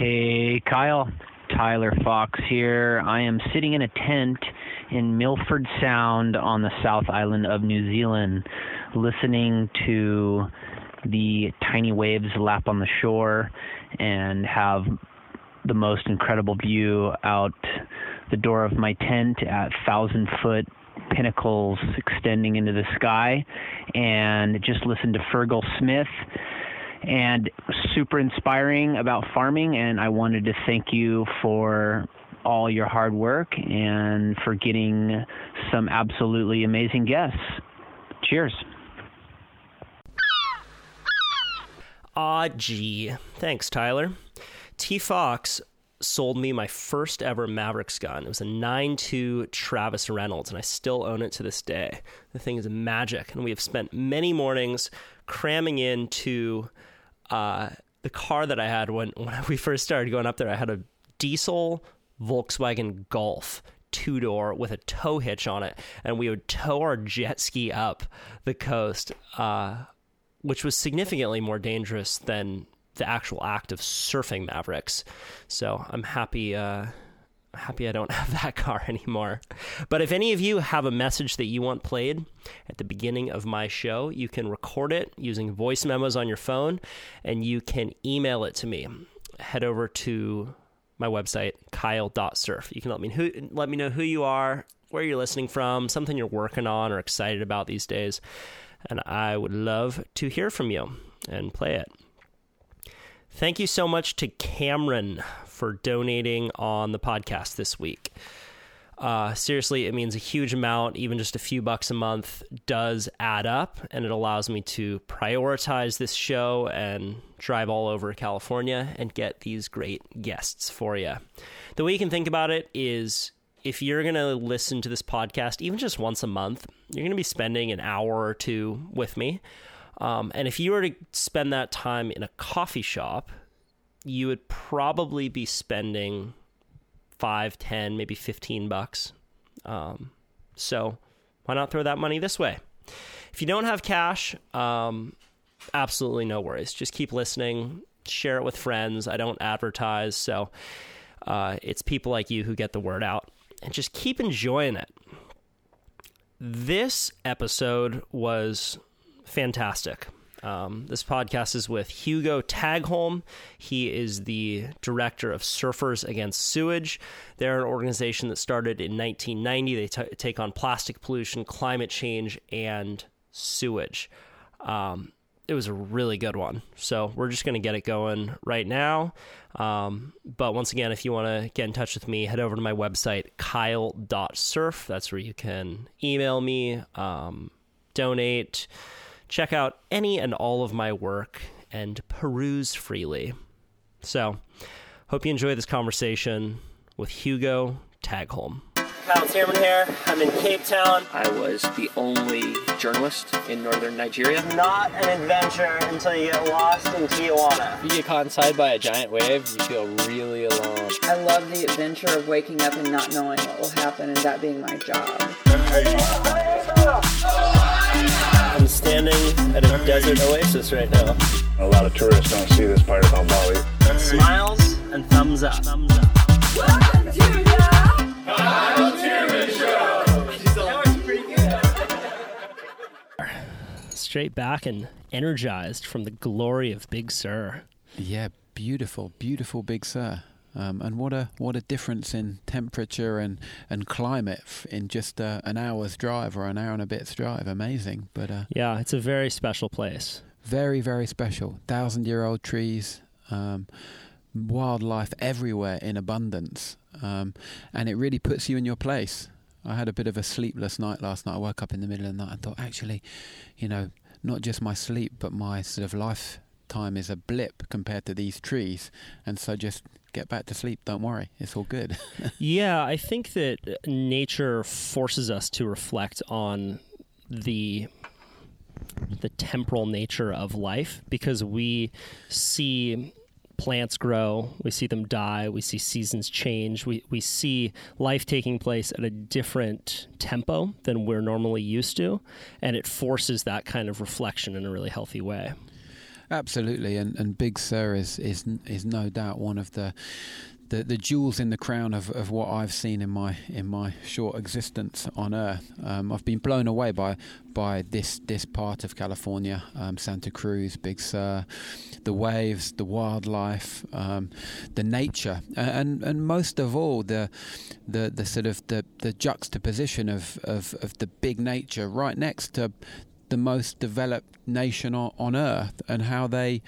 Hey, Kyle. Tyler Fox here. I am sitting in a tent in Milford Sound on the South Island of New Zealand, listening to the tiny waves lap on the shore and have the most incredible view out the door of my tent at thousand foot pinnacles extending into the sky and just listen to Fergal Smith and super inspiring about farming. And I wanted to thank you for all your hard work and for getting some absolutely amazing guests. Cheers. Ah, gee. Thanks, Tyler. T Fox sold me my first ever Mavericks gun. It was a 9.2 Travis Reynolds, and I still own it to this day. The thing is magic, and we have spent many mornings cramming into uh, the car that I had when, when we first started going up there. I had a diesel Volkswagen Golf two door with a tow hitch on it, and we would tow our jet ski up the coast, uh, which was significantly more dangerous than the actual act of surfing Mavericks. So I'm happy. Uh, happy I don't have that car anymore. But if any of you have a message that you want played at the beginning of my show, you can record it using voice memos on your phone and you can email it to me. Head over to my website, kyle.surf. You can let me who let me know who you are, where you're listening from, something you're working on or excited about these days. And I would love to hear from you and play it. Thank you so much to Cameron for donating on the podcast this week. Uh, seriously, it means a huge amount. Even just a few bucks a month does add up, and it allows me to prioritize this show and drive all over California and get these great guests for you. The way you can think about it is if you're going to listen to this podcast, even just once a month, you're going to be spending an hour or two with me. Um, and if you were to spend that time in a coffee shop, you would probably be spending five, ten, maybe fifteen bucks. Um, so why not throw that money this way? If you don't have cash, um, absolutely no worries. Just keep listening, share it with friends. I don't advertise, so uh, it's people like you who get the word out, and just keep enjoying it. This episode was fantastic. Um, this podcast is with Hugo Tagholm. He is the director of Surfers Against Sewage. They're an organization that started in 1990. They t- take on plastic pollution, climate change, and sewage. Um, it was a really good one. So we're just going to get it going right now. Um, but once again, if you want to get in touch with me, head over to my website, kyle.surf. That's where you can email me, um, donate check out any and all of my work and peruse freely. So, hope you enjoy this conversation with Hugo Tagholm. Kyle Thiermann here. I'm in Cape Town. I was the only journalist in northern Nigeria. Not an adventure until you get lost in Tijuana. You get caught inside by a giant wave, you feel really alone. I love the adventure of waking up and not knowing what will happen and that being my job. I'm standing at a desert oasis right now. A lot of tourists don't see this part about Bali. Smiles and thumbs up. Thumbs up. Welcome to the Straight back and energized from the glory of Big Sur. Yeah, beautiful, beautiful Big Sur. Um, and what a what a difference in temperature and, and climate in just uh, an hour's drive or an hour and a bit's drive. Amazing, but uh, Yeah, it's a very special place. very very special. Thousand year old trees, um, wildlife everywhere in abundance, um, and it really puts you in your place. I had a bit of a sleepless night last night. I woke up in the middle of the night and thought, actually, you know, not just my sleep, but my sort of lifetime is a blip compared to these trees, and so just get back to sleep. Don't worry, it's all good. Yeah, I think that uh, nature forces us to reflect on the the temporal nature of life because we see plants grow, we see them die, we see seasons change, we, we see life taking place at a different tempo than we're normally used to, and it forces that kind of reflection in a really healthy way. Absolutely, and and Big Sur is is is no doubt one of the the, the jewels in the crown of, of what I've seen in my in my short existence on Earth. Um, I've been blown away by by this this part of California, um, Santa Cruz, Big Sur, the waves, the wildlife, um, the nature, and and most of all the the the sort of the, the juxtaposition of, of, of the big nature right next to the most developed nation on, on earth, and how they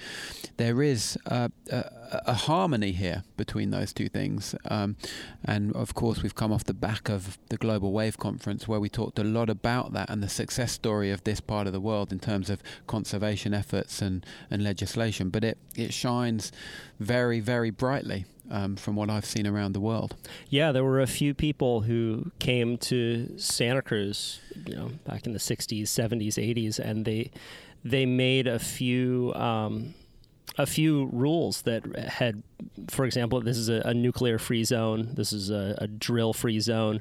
there is a, a, a, harmony here between those two things. Um, and of course, we've come off the back of the Global Wave Conference, where we talked a lot about that and the success story of this part of the world in terms of conservation efforts and, and legislation. But it, it shines very, very brightly um, from what I've seen around the world. Yeah, there were a few people who came to Santa Cruz, you know, back in the '60s, '70s, '80s, and they they made a few. Um, a few rules that had, for example, this is a, a nuclear free zone. This is a, a drill free zone.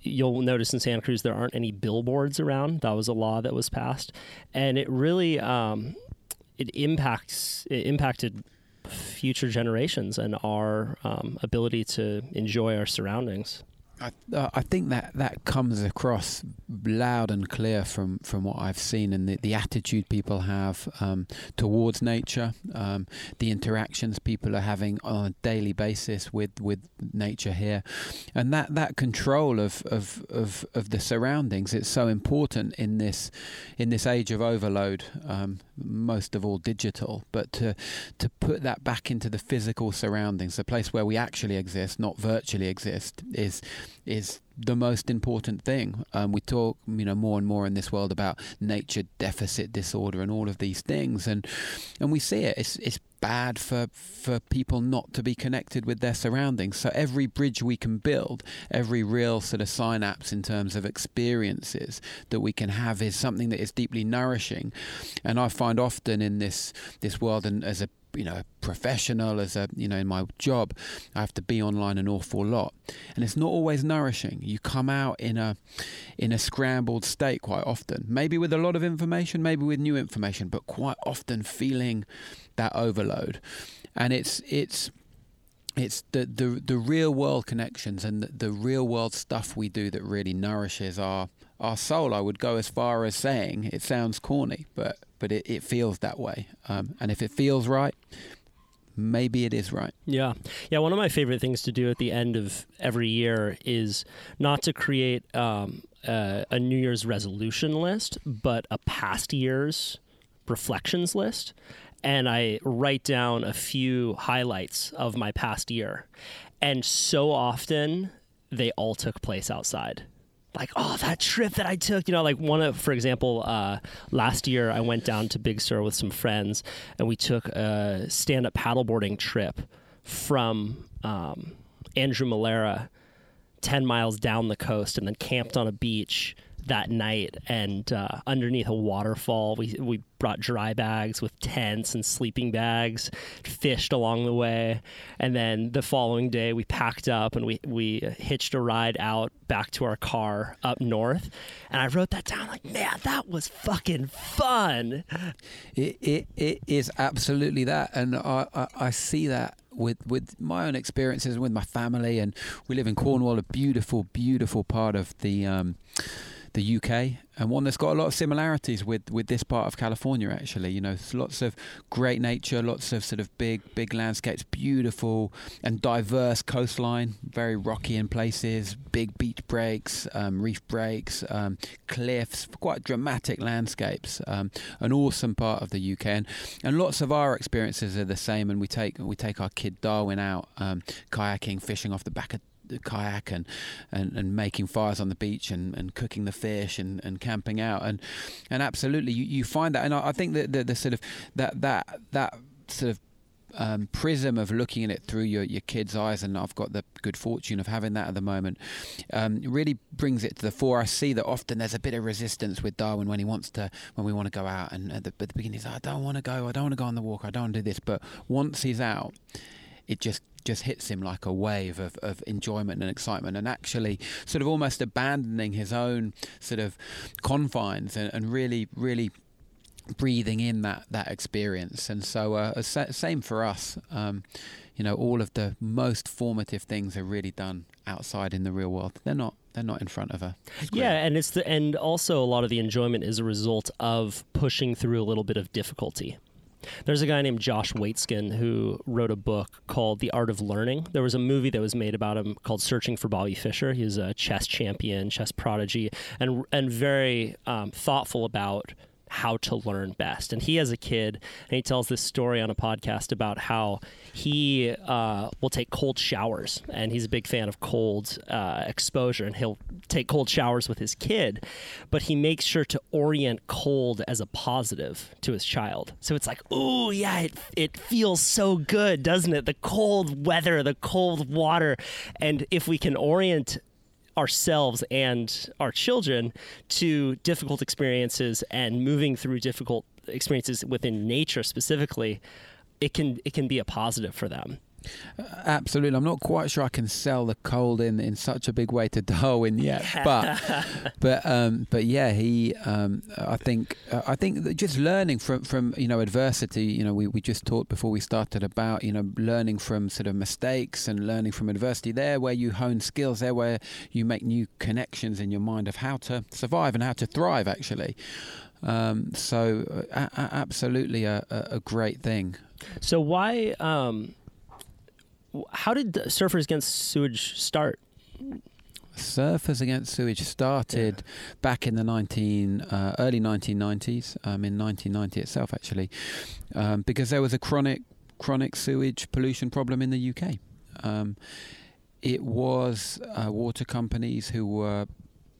You'll notice in Santa Cruz there aren't any billboards around. That was a law that was passed, and it really um, it impacts it impacted future generations and our um, ability to enjoy our surroundings. I, uh, I think that that comes across loud and clear from, from what I've seen and the, the attitude people have um, towards nature, um, the interactions people are having on a daily basis with, with nature here, and that, that control of, of, of, of the surroundings. It's so important in this in this age of overload, um, most of all digital. But to to put that back into the physical surroundings, the place where we actually exist, not virtually exist, is is the most important thing. Um, we talk, you know, more and more in this world about nature deficit disorder and all of these things, and and we see it. It's it's bad for for people not to be connected with their surroundings. So every bridge we can build, every real sort of synapse in terms of experiences that we can have is something that is deeply nourishing. And I find often in this this world and as a you know professional as a you know in my job I have to be online an awful lot. And it's not always nourishing. You come out in a in a scrambled state quite often. Maybe with a lot of information maybe with new information but quite often feeling that overload. And it's it's it's the, the the real world connections and the, the real world stuff we do that really nourishes our our soul. I would go as far as saying it sounds corny, but but it, it feels that way. Um, and if it feels right, maybe it is right. Yeah. Yeah. One of my favorite things to do at the end of every year is not to create um, a, a New Year's resolution list, but a past year's reflections list. And I write down a few highlights of my past year. And so often they all took place outside like oh that trip that i took you know like one of for example uh, last year i went down to big sur with some friends and we took a stand-up paddleboarding trip from um, Andrew Molera 10 miles down the coast and then camped on a beach that night and uh, underneath a waterfall we, we brought dry bags with tents and sleeping bags fished along the way and then the following day we packed up and we, we hitched a ride out back to our car up north. And i wrote that down like man that was fucking fun! It, it, it is absolutely that and I, I, I see that with with my own experiences with my family and we live in Cornwall a beautiful beautiful part of the um, the UK and one that's got a lot of similarities with, with this part of California. Actually, you know, lots of great nature, lots of sort of big big landscapes, beautiful and diverse coastline, very rocky in places, big beach breaks, um, reef breaks, um, cliffs, quite dramatic landscapes. Um, an awesome part of the UK, and, and lots of our experiences are the same. And we take we take our kid Darwin out um, kayaking, fishing off the back of the kayak and, and, and making fires on the beach and, and cooking the fish and, and camping out and and absolutely you, you find that and I, I think that the, the sort of that that that sort of um, prism of looking at it through your, your kid's eyes, and I've got the good fortune of having that at the moment, um, really brings it to the fore. I see that often there's a bit of resistance with Darwin when he wants to, when we want to go out, and at the, at the beginning he's like, I don't want to go, I don't want to go on the walk, I don't want to do this. But once he's out, it just just hits him like a wave of, of enjoyment and excitement and actually sort of almost abandoning his own sort of confines and, and really really breathing in that that experience. And so, uh, same for us. Um, you know, all of the most formative things are really done outside in the real world. They're not they're not in front of screen. yeah and it's the and also a lot of the enjoyment is a result of pushing through a little bit of difficulty there's a guy named Josh Waitzkin who wrote a book called The Art of Learning. There was a movie that was made about him called Searching for Bobby Fischer. He was a chess champion, chess prodigy, and and very um, thoughtful about how to learn best. And he has a kid, and he tells this story on a podcast about how he uh, will take cold showers, and he's a big fan of cold uh, exposure, and he'll take cold showers with his kid, but he makes sure to orient cold as a positive to his child. So it's like, oh yeah, it it feels so good, doesn't it? The cold weather, the cold water, and if we can orient ourselves and our children to difficult experiences and moving through difficult experiences within nature specifically it can it can be a positive for them Absolutely. I'm not quite sure I can sell the cold in, in such a big way to Darwin yet, but but um, but yeah, he um, I think uh, I think just learning from from you know adversity. You know, we, we just talked before we started about you know learning from sort of mistakes and learning from adversity. There, where you hone skills, there where you make new connections in your mind of how to survive and how to thrive. Actually, um, so uh, absolutely a, a, great thing. So why? Um how did Surfers Against Sewage start? Surfers Against Sewage started yeah. back in the 19 uh, early 1990s, um, in 1990 itself actually, um, because there was a chronic chronic sewage pollution problem in the UK. Um, it was uh, water companies who were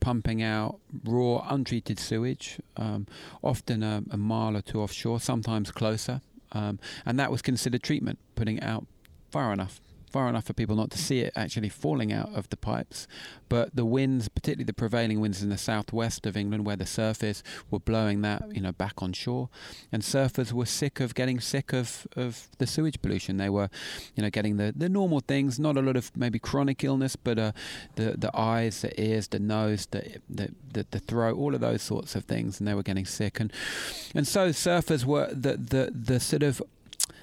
pumping out raw, untreated sewage, um, often a, a, mile or two offshore, sometimes closer, um, and that was considered treatment, putting it out far enough far enough for people not to see it actually falling out of the pipes. But the winds, particularly the prevailing winds in the southwest of England, where the surf is, were blowing that you know back on shore, and surfers were sick of getting sick of, of the sewage pollution. They were, you know, getting the, the normal things, not a lot of maybe chronic illness, but uh, the the eyes, the ears, the nose, the, the the the throat, all of those sorts of things, and they were getting sick, and and so surfers were the the the sort of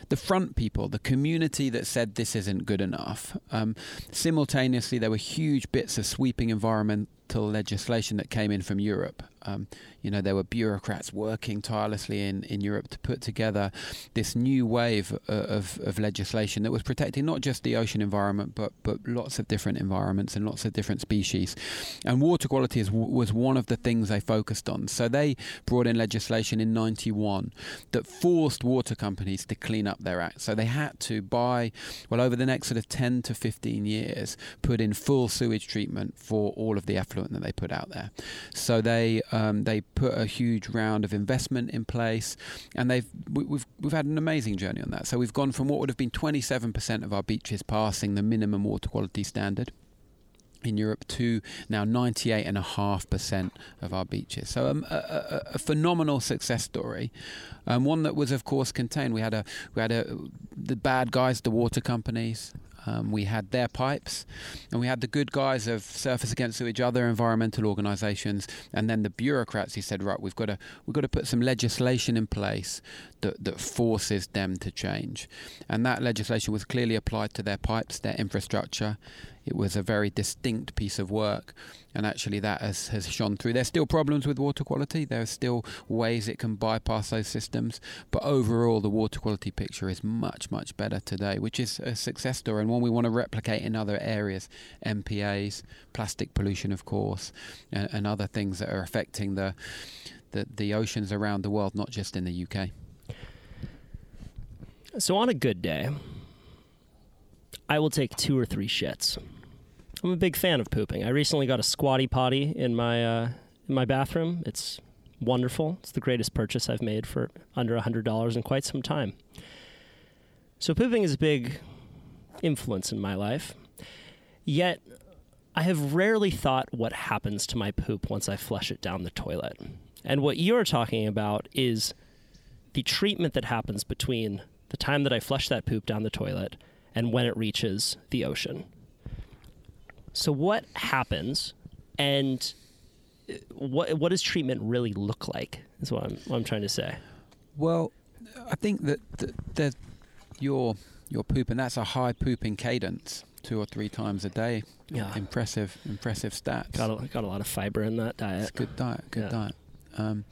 the front people, the community that said this isn't good enough. Um, simultaneously, there were huge bits of sweeping environment legislation that came in from Europe. Um, you know, there were bureaucrats working tirelessly in, in Europe to put together this new wave of, of, of, legislation that was protecting not just the ocean environment, but, but lots of different environments and lots of different species. And water quality is, was one of the things they focused on. So they brought in legislation in 91 that forced water companies to clean up their act. So they had to, by, well, over the next sort of 10 to 15 years, put in full sewage treatment for all of the effluent that they put out there. So they um, they put a huge round of investment in place, and they've we, we've we've had an amazing journey on that. So we've gone from what would have been 27% of our beaches passing the minimum water quality standard in Europe to now 98.5% of our beaches. So um, a, a, a, phenomenal success story. Um, one that was, of course, contained. We had a we had a the bad guys, the water companies. Um, we had their pipes, and we had the good guys of Surfers Against Sewage, other environmental organisations, and then the bureaucrats. He said, "Right, we've got to we've got to put some legislation in place that that forces them to change," and that legislation was clearly applied to their pipes, their infrastructure it was a very distinct piece of work, and actually that has, has shone through. There's still problems with water quality. There are still ways it can bypass those systems, but overall the water quality picture is much much better today, which is a success story and one we want to replicate in other areas. MPAs, plastic pollution, of course, and, and other things that are affecting the, the the oceans around the world, not just in the UK. So on a good day, I will take two or three shits. I'm a big fan of pooping. I recently got a squatty potty in my uh, in my bathroom. It's wonderful. It's the greatest purchase I've made for under hundred dollars in quite some time. So pooping is a big influence in my life. Yet I have rarely thought what happens to my poop once I flush it down the toilet. And what you're talking about is the treatment that happens between the time that I flush that poop down the toilet and when it reaches the ocean. So what happens, and what what does treatment really look like? Is what I'm what I'm trying to say. Well, I think that, that there's your your poop, and that's a high pooping cadence, two or three times a day. Yeah. Impressive, impressive stats. Got a, got a lot of fiber in that It's diet. good diet, good Yeah. diet. Um,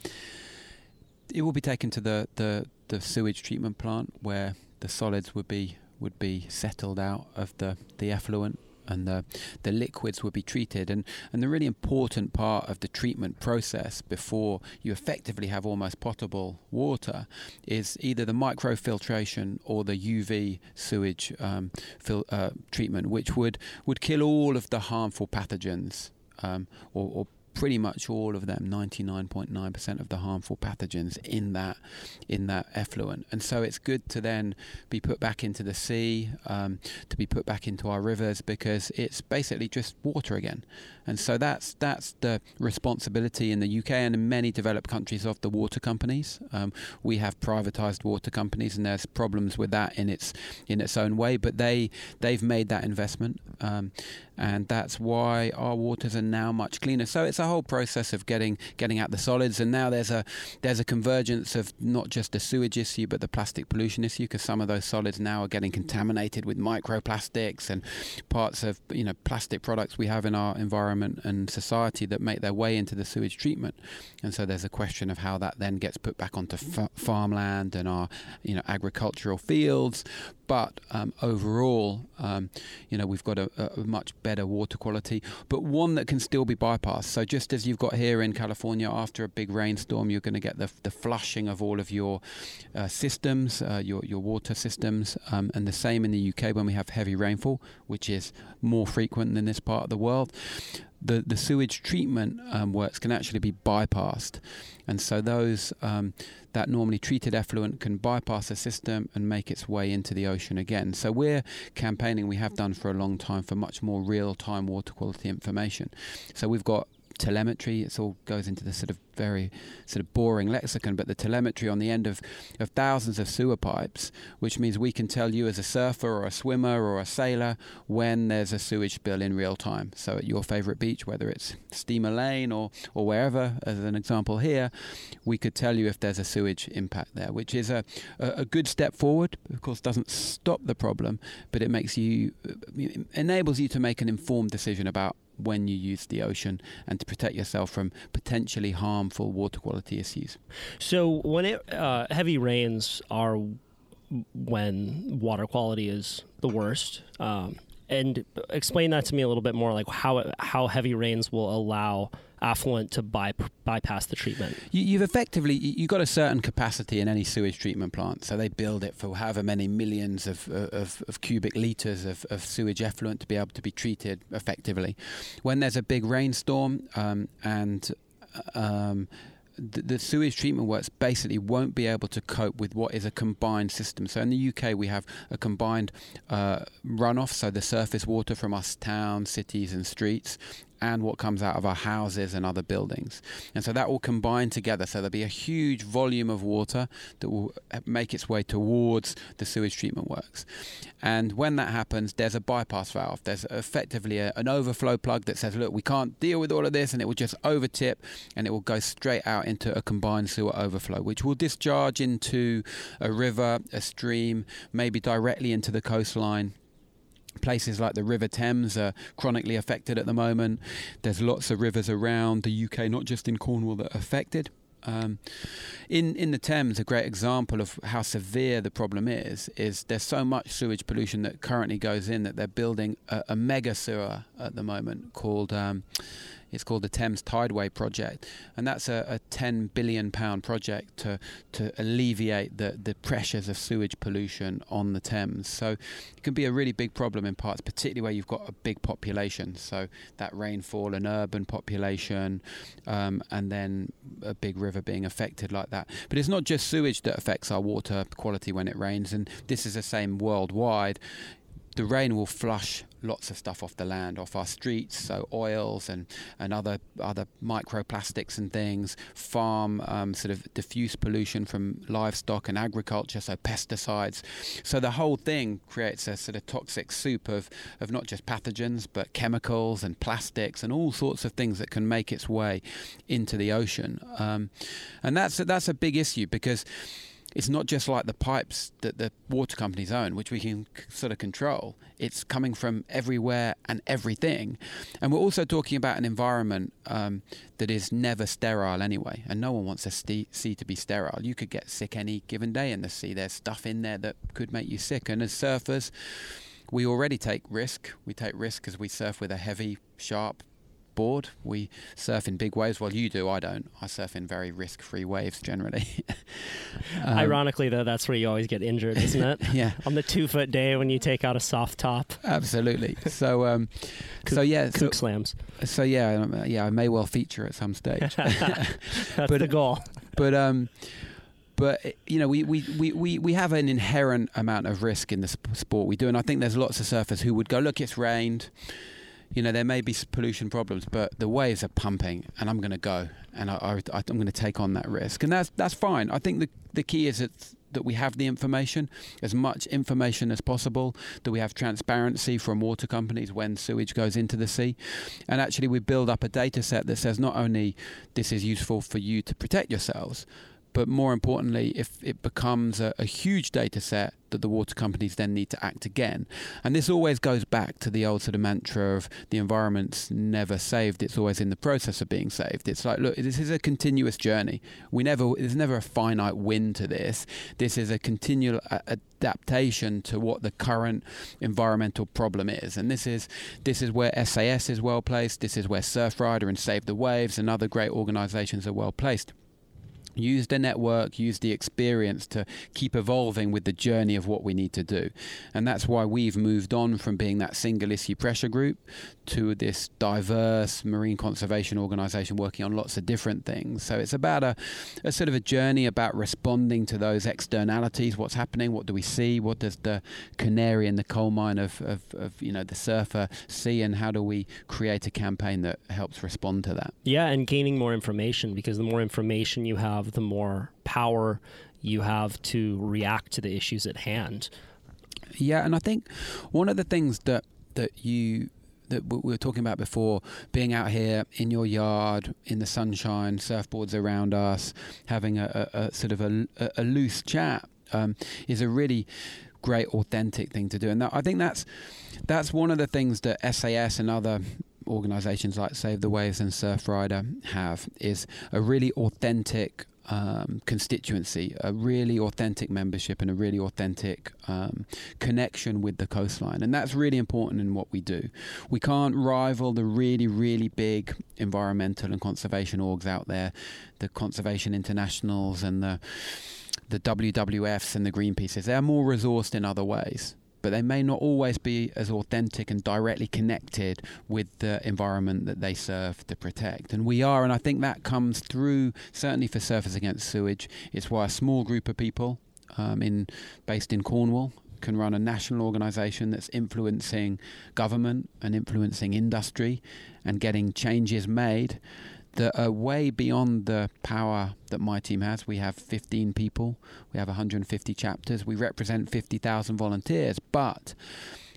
it will be taken to the, the, the sewage treatment plant where the solids would be would be settled out of the, the effluent and the the liquids would be treated. And, and the really important part of the treatment process before you effectively have almost potable water is either the microfiltration or the UV sewage um, fil- uh, treatment which would, would kill all of the harmful pathogens um, or, or pretty much all of them 99.9% of the harmful pathogens in that in that effluent. And so it's good to then be put back into the sea um, to be put back into our rivers because it's basically just water again. And so that's that's the responsibility in the UK and in many developed countries of the water companies. Um, we have privatized water companies and there's problems with that in its in its own way but they they've made that investment. Um, and that's why our waters are now much cleaner. So it's a whole process of getting getting out the solids, and now there's a there's a convergence of not just the sewage issue but the plastic pollution issue, because some of those solids now are getting contaminated with microplastics and parts of you know plastic products we have in our environment and society that make their way into the sewage treatment, and so there's a question of how that then gets put back onto fa- farmland and our you know agricultural fields. But um, overall, um, you know, we've got a, a much better water quality, but one that can still be bypassed. So just as you've got here in California, after a big rainstorm, you're going to get the, the flushing of all of your uh, systems, uh, your your water systems, um, and the same in the UK when we have heavy rainfall, which is more frequent than this part of the world. The, the sewage treatment um, works can actually be bypassed, and so those um, that normally treated effluent can bypass the system and make its way into the ocean again. So we're campaigning, we have done for a long time, for much more real-time water quality information. So we've got telemetry. It all goes into the sort of very sort of boring lexicon, but the telemetry on the end of, of thousands of sewer pipes, which means we can tell you as a surfer or a swimmer or a sailor when there's a sewage spill in real time. So at your favorite beach, whether it's Steamer Lane or, or wherever, as an example here, we could tell you if there's a sewage impact there, which is a, a, good step forward. Of course, doesn't stop the problem, but it makes you, uh, enables you to make an informed decision about when you use the ocean and to protect yourself from potentially harmful water quality issues. So when it uh, heavy rains are when water quality is the worst. Um, and explain that to me a little bit more, like how how heavy rains will allow effluent to by, bypass the treatment. You, you've effectively you- you've got a certain capacity in any sewage treatment plant, so they build it for however many millions of of, of cubic liters of, of sewage effluent to be able to be treated effectively. When there's a big rainstorm um, and um, the, the sewage treatment works basically won't be able to cope with what is a combined system. So in the UK, we have a combined uh, runoff, so the surface water from us towns, cities, and streets, and what comes out of our houses and other buildings. And so that will combine together. So there'll be a huge volume of water that will make its way towards the sewage treatment works. And when that happens, there's a bypass valve. There's effectively a, an overflow plug that says, look, we can't deal with all of this, and it will just overtip and it will go straight out into a combined sewer overflow, which will discharge into a river, a stream, maybe directly into the coastline. Places like the River Thames are chronically affected at the moment. There's lots of rivers around the UK, not just in Cornwall, that are affected. Um, in in the Thames, a great example of how severe the problem is is there's so much sewage pollution that currently goes in that they're building a, a mega sewer at the moment called um, it's called the Thames Tideway project, and that's a, a 10 billion pound project to to alleviate the the pressures of sewage pollution on the Thames. So it can be a really big problem in parts, particularly where you've got a big population. So that rainfall, an urban population, um, and then a big river being affected like that. But it's not just sewage that affects our water quality when it rains, and this is the same worldwide. The rain will flush lots of stuff off the land, off our streets, so oils and, and other other microplastics and things, farm um, sort of diffuse pollution from livestock and agriculture, so pesticides. So the whole thing creates a sort of toxic soup of, of not just pathogens, but chemicals and plastics and all sorts of things that can make its way into the ocean. Um, and that's that's a big issue because it's not just like the pipes that the water companies own, which we can sort of control. It's coming from everywhere and everything. And we're also talking about an environment um, that is never sterile anyway. And no one wants a st- sea to be sterile. You could get sick any given day in the sea. There's stuff in there that could make you sick. And as surfers, we already take risk. We take risk because we surf with a heavy, sharp board. We surf in big waves. Well, you do. I don't. I surf in very risk-free waves generally. Um, Ironically, though, that's where you always get injured, isn't it? yeah, On the two foot day when you take out a soft top, absolutely. So, um, so yeah, so, slams. so yeah, um, yeah. I may well feature at some stage. That's But- the goal. but um but you know we, we, we, we have an inherent amount of risk in the sport we do and I think there's lots of surfers who would go look it's rained you know there may be pollution problems but the waves are pumping and I'm going to go and I, I, I'm going to take on that risk. And that's that's fine. I think the the key is that that we have the information as much information as possible that we have transparency from water companies when sewage goes into the sea. And actually we build up a data set that says not only this is useful for you to protect yourselves but more importantly, if it becomes a, a, huge data set that the water companies then need to act again. And this always goes back to the old sort of mantra of the environment's never saved, it's always in the process of being saved. It's like, look, this is a continuous journey. We never, there's never a finite win to this. This is a continual a- adaptation to what the current environmental problem is. And this is, this is where SAS is well placed. This is where Surfrider and Save the Waves and other great organizations are well placed use the network, use the experience to keep evolving with the journey of what we need to do. And that's why we've moved on from being that single issue pressure group to this diverse marine conservation organization working on lots of different things. So it's about a, a sort of a journey about responding to those externalities, what's happening, what do we see, what does the canary in the coal mine of, of, of you know the surfer see and how do we create a campaign that helps respond to that. Yeah, and gaining more information because the more information you have, the more power you have to react to the issues at hand. Yeah, and I think one of the things that that you that we were talking about before, being out here in your yard in the sunshine, surfboards around us, having a, a, a sort of a, a loose chat, um, is a really great authentic thing to do, and that, I think that's that's one of the things that SAS and other organisations like Save the Waves and Surfrider have is a really authentic um, constituency, a really authentic membership, and a really authentic um, connection with the coastline. And that's really important in what we do. We can't rival the really, really big environmental and conservation orgs out there, the Conservation Internationals and the the WWFs and the Greenpeaces. They're more resourced in other ways but they may not always be as authentic and directly connected with the environment that they serve to protect. And we are, and I think that comes through certainly for Surfers Against Sewage. It's why a small group of people um, in based in Cornwall can run a national organisation that's influencing government and influencing industry and getting changes made that are uh, way beyond the power that my team has. We have 15 people, we have 150 chapters, we represent 50,000 volunteers, but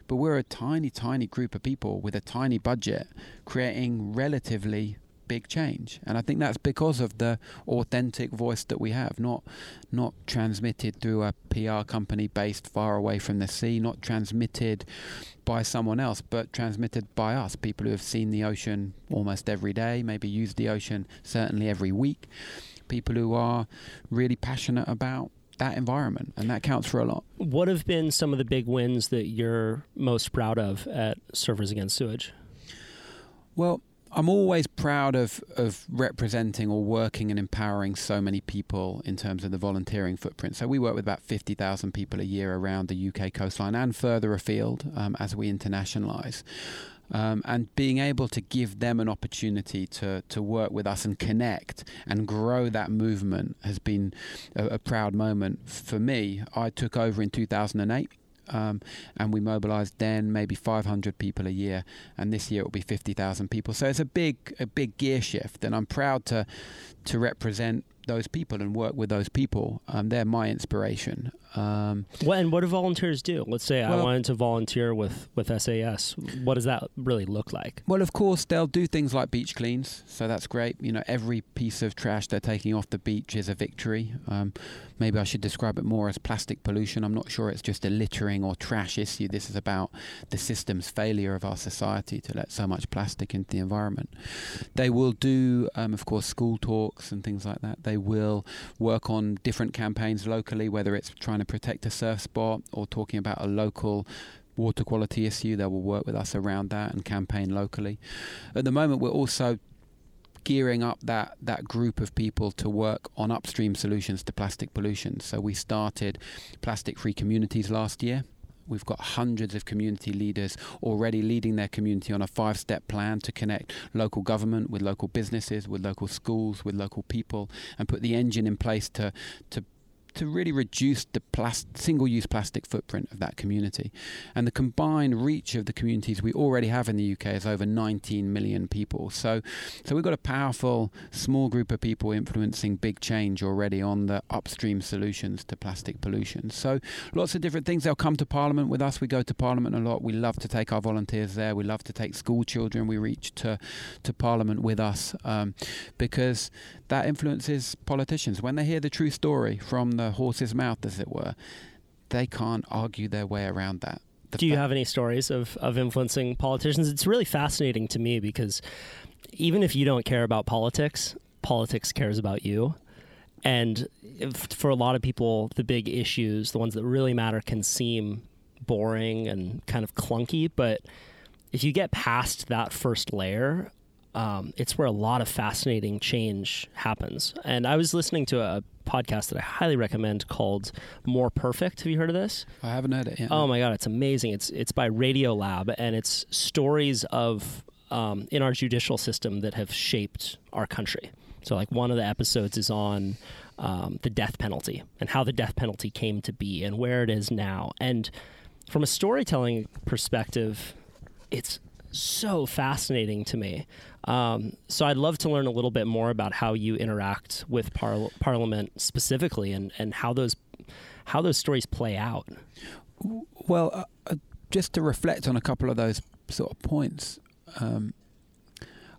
but we're a tiny, tiny group of people with a tiny budget creating relatively big change. And I think that's because of the authentic voice that we have, not not transmitted through a PR company based far away from the sea, not transmitted by someone else, but transmitted by us, people who have seen the ocean almost every day, maybe use the ocean certainly every week, people who are really passionate about that environment, and that counts for a lot. What have been some of the big wins that you're most proud of at Surfers Against Sewage? Well, I'm always proud of, of representing or working and empowering so many people in terms of the volunteering footprint. So we work with about 50,000 people a year around the UK coastline and further afield um, as we internationalise. Um, and being able to give them an opportunity to, to work with us and connect and grow that movement has been a, a proud moment for me. I took over in 2008. Um, and we mobilised then maybe 500 people a year, and this year it will be 50,000 people. So it's a big, a big gear shift, and I'm proud to to represent those people and work with those people. Um, they're my inspiration. Um, What and what do volunteers do? Let's say I wanted to volunteer with with SAS. What does that really look like? Well, of course, they'll do things like beach cleans, so that's great. You know, every piece of trash they're taking off the beach is a victory. Um, maybe I should describe it more as plastic pollution. I'm not sure it's just a littering or trash issue. This is about the system's failure of our society to let so much plastic into the environment. They will do, um, of course, school talks and things like that. They will work on different campaigns locally, whether it's trying to protect a surf spot or talking about a local water quality issue. They will work with us around that and campaign locally. At the moment, we're also gearing up that, that group of people to work on upstream solutions to plastic pollution. So we started plastic free communities last year. We've got hundreds of community leaders already leading their community on a five step plan to connect local government with local businesses, with local schools, with local people, and put the engine in place to, to to really reduce the plas- single-use plastic footprint of that community. And the combined reach of the communities we already have in the UK is over 19 million people. So, so we've got a powerful small group of people influencing big change already on the upstream solutions to plastic pollution. So, lots of different things. They'll come to Parliament with us. We go to Parliament a lot. We love to take our volunteers there. We love to take school children. We reach to to Parliament with us um, because that influences politicians when they hear the true story from the horse's mouth, as it were. They can't argue their way around that. The Do you fa- have any stories of, of influencing politicians? It's really fascinating to me because even if you don't care about politics, politics cares about you. And if, for a lot of people, the big issues, the ones that really matter, can seem boring and kind of clunky. But if you get past that first layer, um, it's where a lot of fascinating change happens. And I was listening to a podcast that I highly recommend called More Perfect. Have you heard of this? I haven't heard it yet. Oh my god, it's amazing! It's it's by Radiolab, and it's stories of um, in our judicial system that have shaped our country. So, like one of the episodes is on um, the death penalty and how the death penalty came to be and where it is now. And from a storytelling perspective, it's so fascinating to me. Um, so I'd love to learn a little bit more about how you interact with par- Parliament specifically, and, and how those how those stories play out. Well, uh, uh, just to reflect on a couple of those sort of points, um,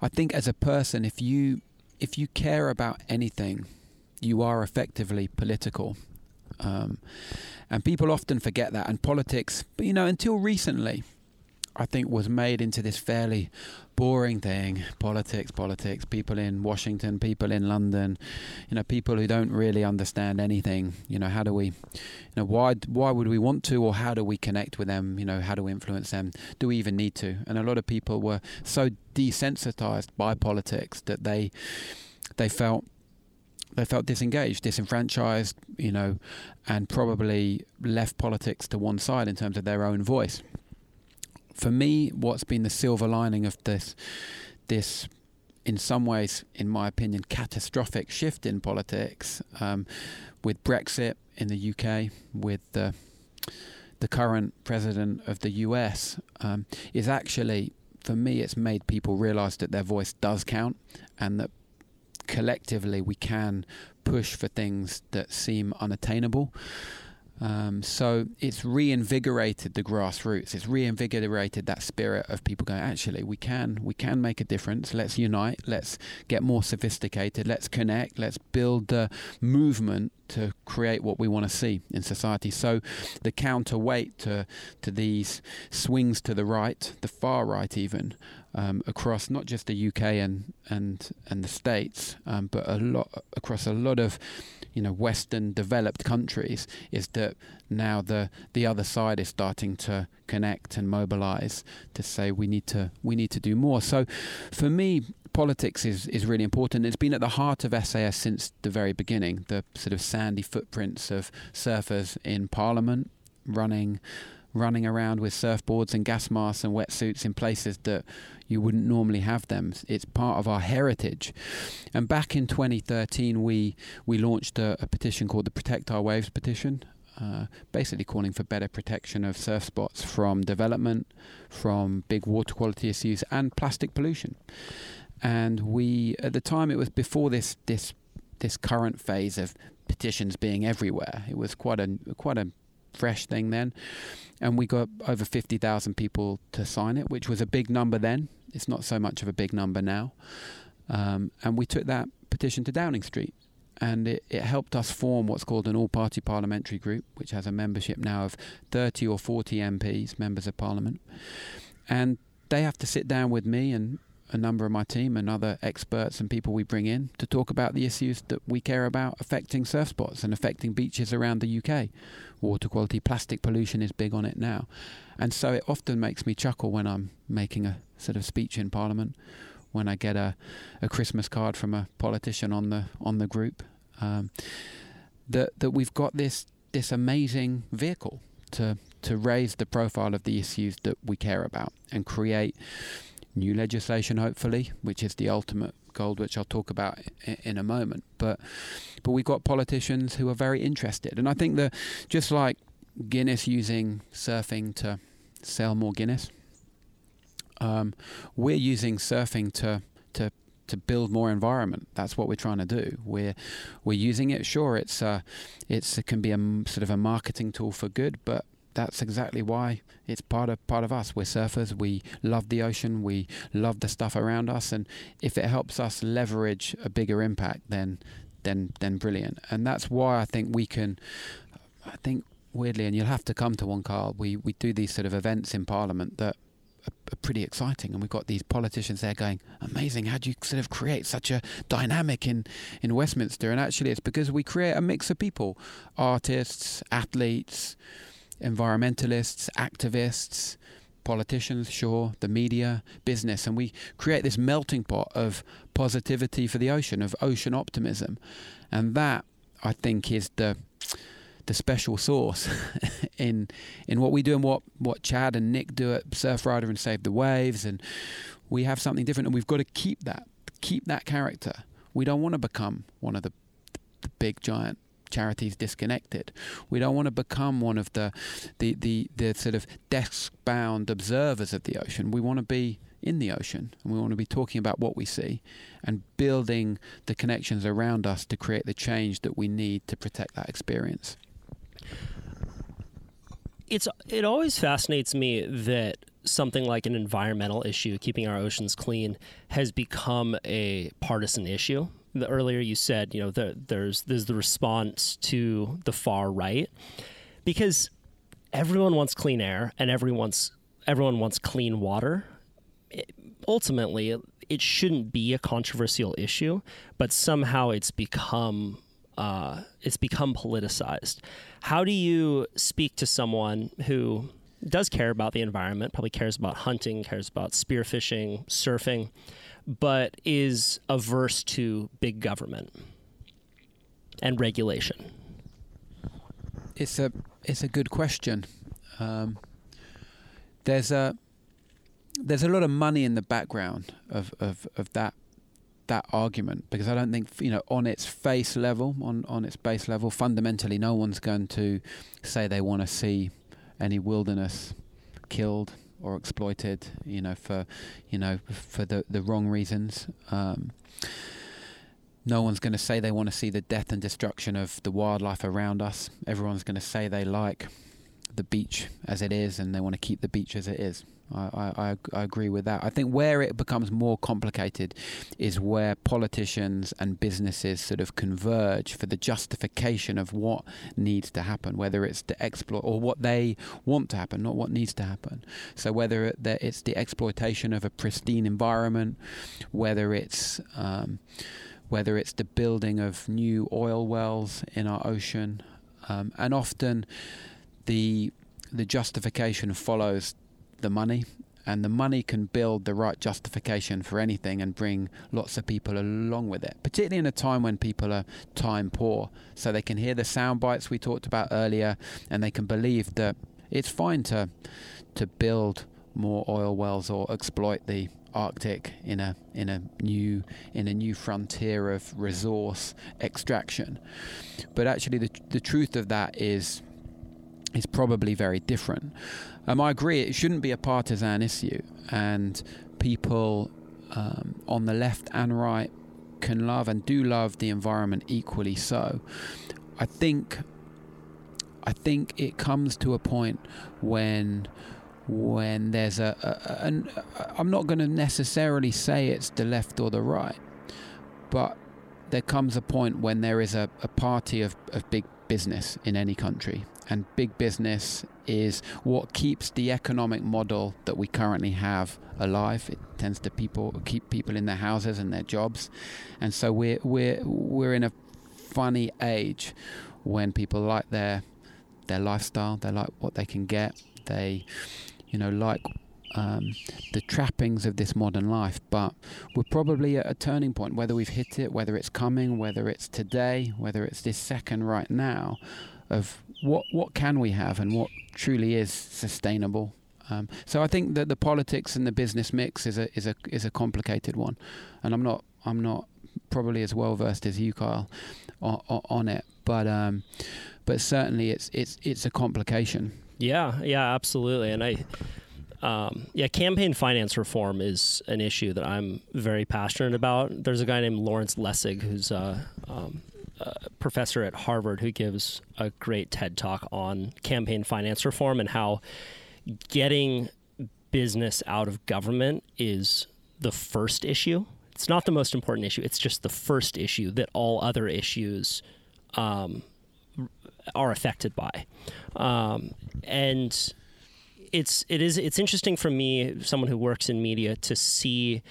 I think as a person, if you if you care about anything, you are effectively political. Um, and people often forget that. And politics, but you know, until recently, I think was made into this fairly boring thing. Politics, politics. People in Washington, people in London, you know, people who don't really understand anything. You know, how do we, you know, why why would we want to, or how do we connect with them? You know, how do we influence them? Do we even need to? And a lot of people were so desensitized by politics that they they felt they felt disengaged, disenfranchised, you know, and probably left politics to one side in terms of their own voice. For me, what's been the silver lining of this, this, in some ways, in my opinion, catastrophic shift in politics, um, with Brexit in the UK, with the the current president of the US, um, is actually, for me, it's made people realise that their voice does count, and that collectively we can push for things that seem unattainable. Um, so it's reinvigorated the grassroots. It's reinvigorated that spirit of people going. Actually, we can we can make a difference. Let's unite. Let's get more sophisticated. Let's connect. Let's build the movement to create what we want to see in society. So the counterweight to to these swings to the right, the far right, even um, across not just the UK and and and the states, um, but a lot across a lot of you know Western developed countries, is that now the the other side is starting to connect and mobilize to say we need to we need to do more. So for me. Politics is, is really important. It's been at the heart of SAS since the very beginning. The sort of sandy footprints of surfers in Parliament, running running around with surfboards and gas masks and wetsuits in places that you wouldn't normally have them. It's part of our heritage. And back in 2013, we we launched a, a petition called the Protect Our Waves petition. Uh, basically calling for better protection of surf spots from development, from big water quality issues, and plastic pollution. And we, at the time, it was before this this this current phase of petitions being everywhere. It was quite a quite a fresh thing then, and we got over fifty thousand people to sign it, which was a big number then. It's not so much of a big number now, um, and we took that petition to Downing Street. And it, it helped us form what's called an all party parliamentary group, which has a membership now of 30 or 40 MPs, members of parliament. And they have to sit down with me and a number of my team and other experts and people we bring in to talk about the issues that we care about affecting surf spots and affecting beaches around the UK. Water quality, plastic pollution is big on it now. And so it often makes me chuckle when I'm making a sort of speech in Parliament when I get a, a Christmas card from a politician on the on the group, um, that that we've got this this amazing vehicle to to raise the profile of the issues that we care about and create new legislation, hopefully, which is the ultimate goal, which I'll talk about in, a moment. But but we've got politicians who are very interested, and I think that just like Guinness using surfing to sell more Guinness um, we're using surfing to to to build more environment. That's what we're trying to do. We're we're using it. Sure, it's uh, it's it can be a sort of a marketing tool for good, but that's exactly why it's part of part of us. We're surfers. We love the ocean. We love the stuff around us, and if it helps us leverage a bigger impact, then then then brilliant. And that's why I think we can. I think weirdly, and you'll have to come to one, Kyle. We we do these sort of events in Parliament that are pretty exciting. And we've got these politicians there going, amazing, how do you sort of create such a dynamic in, in Westminster? And actually, it's because we create a mix of people artists, athletes, environmentalists, activists, politicians, sure, the media, business, and we create this melting pot of positivity for the ocean, of ocean optimism. And that, I think, is the the special sauce in in what we do and what what Chad and Nick do at Surfrider and Save the Waves, and we have something different, and we've got to keep that keep that character. We don't want to become one of the, the big giant charities disconnected. We don't want to become one of the the the, the sort of desk bound observers of the ocean. We want to be in the ocean and we want to be talking about what we see and building the connections around us to create the change that we need to protect that experience it's it always fascinates me that something like an environmental issue, keeping our oceans clean, has become a partisan issue. The earlier you said, you know, the, there's there's the response to the far right because everyone wants clean air and everyone's everyone wants clean water. It, ultimately, it shouldn't be a controversial issue, but somehow it's become uh, it's become politicized. How do you speak to someone who does care about the environment, probably cares about hunting, cares about spearfishing, surfing, but is averse to big government and regulation? It's a it's a good question. Um, there's a there's a lot of money in the background of, of, of that that argument because I don't think you know on its face level, on on its base level, fundamentally, no one's going to say they want to see any wilderness killed or exploited, you know, for you know for the the wrong reasons. Um, no one's going to say they want to see the death and destruction of the wildlife around us. Everyone's going to say they like the beach as it is and they want to keep the beach as it is. I, I, I agree with that. I think where it becomes more complicated is where politicians and businesses sort of converge for the justification of what needs to happen, whether it's to exploit or what they want to happen, not what needs to happen. So whether it's the exploitation of a pristine environment, whether it's um, whether it's the building of new oil wells in our ocean, um, and often the the justification follows the money and the money can build the right justification for anything and bring lots of people along with it, particularly in a time when people are time poor. So they can hear the sound bites we talked about earlier and they can believe that it's fine to to build more oil wells or exploit the Arctic in a in a new in a new frontier of resource extraction. But actually the the truth of that is is probably very different. Um, I agree, it shouldn't be a partisan issue, and people um, on the left and right can love and do love the environment equally so. I think I think it comes to a point when when there's a, I'm not going to necessarily say it's the left or the right, but there comes a point when there is a, a party of, of big business in any country, and big business is what keeps the economic model that we currently have alive. It tends to people keep people in their houses and their jobs, and so we're we're we're in a funny age when people like their their lifestyle, they like what they can get, they you know, like um, the trappings of this modern life. But we're probably at a turning point, whether we've hit it, whether it's coming, whether it's today, whether it's this second right now, of what what can we have and what truly is sustainable. Um, so I think that the politics and the business mix is a is a is a complicated one, and I'm not I'm not probably as well versed as you, Kyle, on, on it. But um, but certainly it's it's it's a complication. Yeah, yeah, absolutely. And I, um, yeah, campaign finance reform is an issue that I'm very passionate about. There's a guy named Lawrence Lessig who's a, um, a professor at Harvard who gives a great TED talk on campaign finance reform and how getting business out of government is the first issue. It's not the most important issue. It's just the first issue that all other issues um, are affected by. Um, and it's it is it's interesting for me, someone who works in media, to see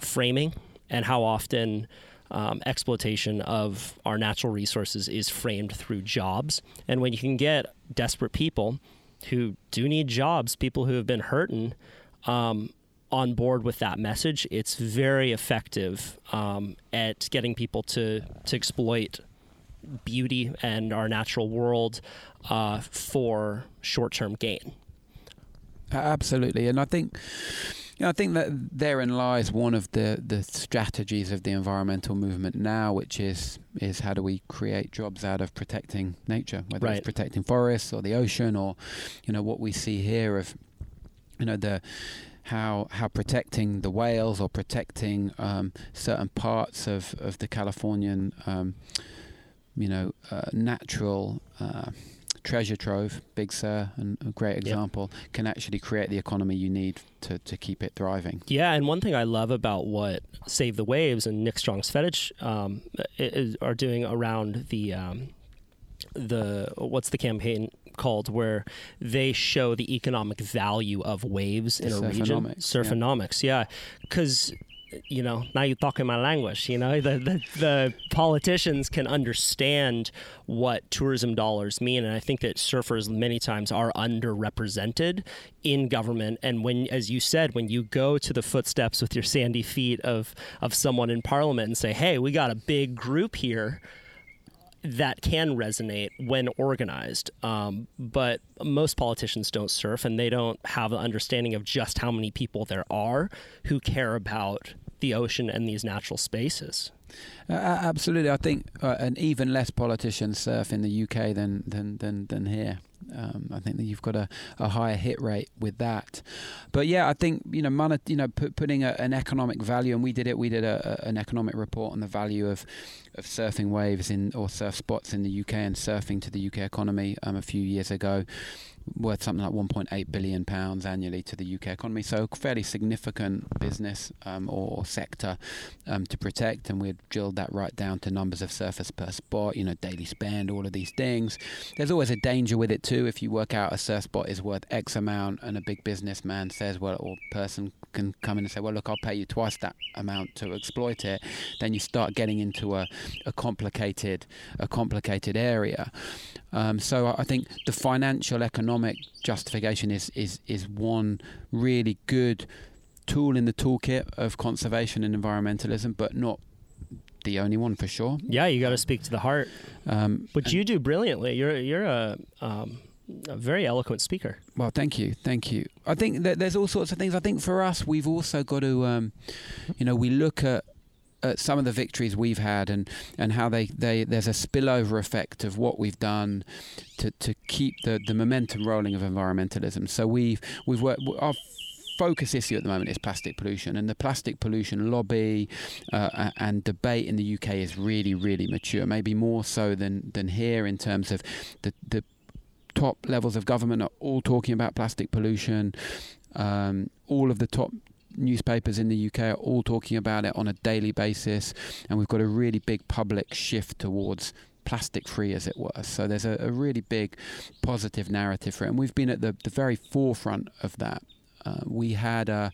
framing and how often um, exploitation of our natural resources is framed through jobs. And when you can get desperate people who do need jobs, people who have been hurting, um, on board with that message, it's very effective um, at getting people to to exploit beauty and our natural world uh, for short-term gain. Absolutely, and I think. You know, I think that therein lies one of the, the strategies of the environmental movement now, which is is how do we create jobs out of protecting nature, whether Right. it's protecting forests or the ocean, or you know what we see here of you know the how how protecting the whales or protecting um, certain parts of of the Californian um, you know uh, natural. Uh, Treasure trove, Big Sur, and a great example, can actually create the economy you need to, to keep it thriving. Yeah, and one thing I love about what Save the Waves and Nick Strong Wedich um, is, are doing around the um, the what's the campaign called where they show the economic value of waves in a region. Surfonomics. Surfonomics, yeah, because. You know, now you're talking my language. You know, the, the the politicians can understand what tourism dollars mean, and I think that surfers many times are underrepresented in government. And when, as you said, when you go to the footsteps with your sandy feet of of someone in parliament and say, "Hey, we got a big group here," that can resonate when organized. Um, but most politicians don't surf and they don't have an understanding of just how many people there are who care about the ocean and these natural spaces. Uh, absolutely, I think, uh, even less politicians surf in the UK than than than, than here. Um, I think that you've got a, a higher hit rate with that, but yeah, I think you know, monet, you know, put, putting a, an economic value, and we did it. We did a, a, an economic report on the value of of surfing waves in or surf spots in the UK and surfing to the UK economy um, a few years ago, worth something like 1.8 billion pounds annually to the UK economy. So a fairly significant business um, or, or sector um, to protect, and we'd drilled that right down to numbers of surfers per spot, you know, daily spend, all of these things. There's always a danger with it too. If you work out a surf spot is worth X amount, and a big businessman says, well, or person can come in and say, well, look, I'll pay you twice that amount to exploit it, then you start getting into a, a complicated a complicated area. Um, so I think the financial economic justification is is is one really good tool in the toolkit of conservation and environmentalism, but not the only one for sure. Yeah, you got to speak to the heart, Um, which you do brilliantly. You're you're a, um, a very eloquent speaker. Well, thank you, thank you. I think that there's all sorts of things. I think for us, we've also got to, um, you know, we look at, at some of the victories we've had and, and how they, they there's a spillover effect of what we've done to, to keep the, the momentum rolling of environmentalism. So we've we've worked our focus issue at the moment is plastic pollution, and the plastic pollution lobby uh, and debate in the UK is really, really mature. Maybe more so than than here in terms of the the top levels of government are all talking about plastic pollution. Um, all of the top newspapers in the UK are all talking about it on a daily basis, and we've got a really big public shift towards plastic free, as it were. So there's a, a really big positive narrative for it, and we've been at the, the very forefront of that. Uh, we had a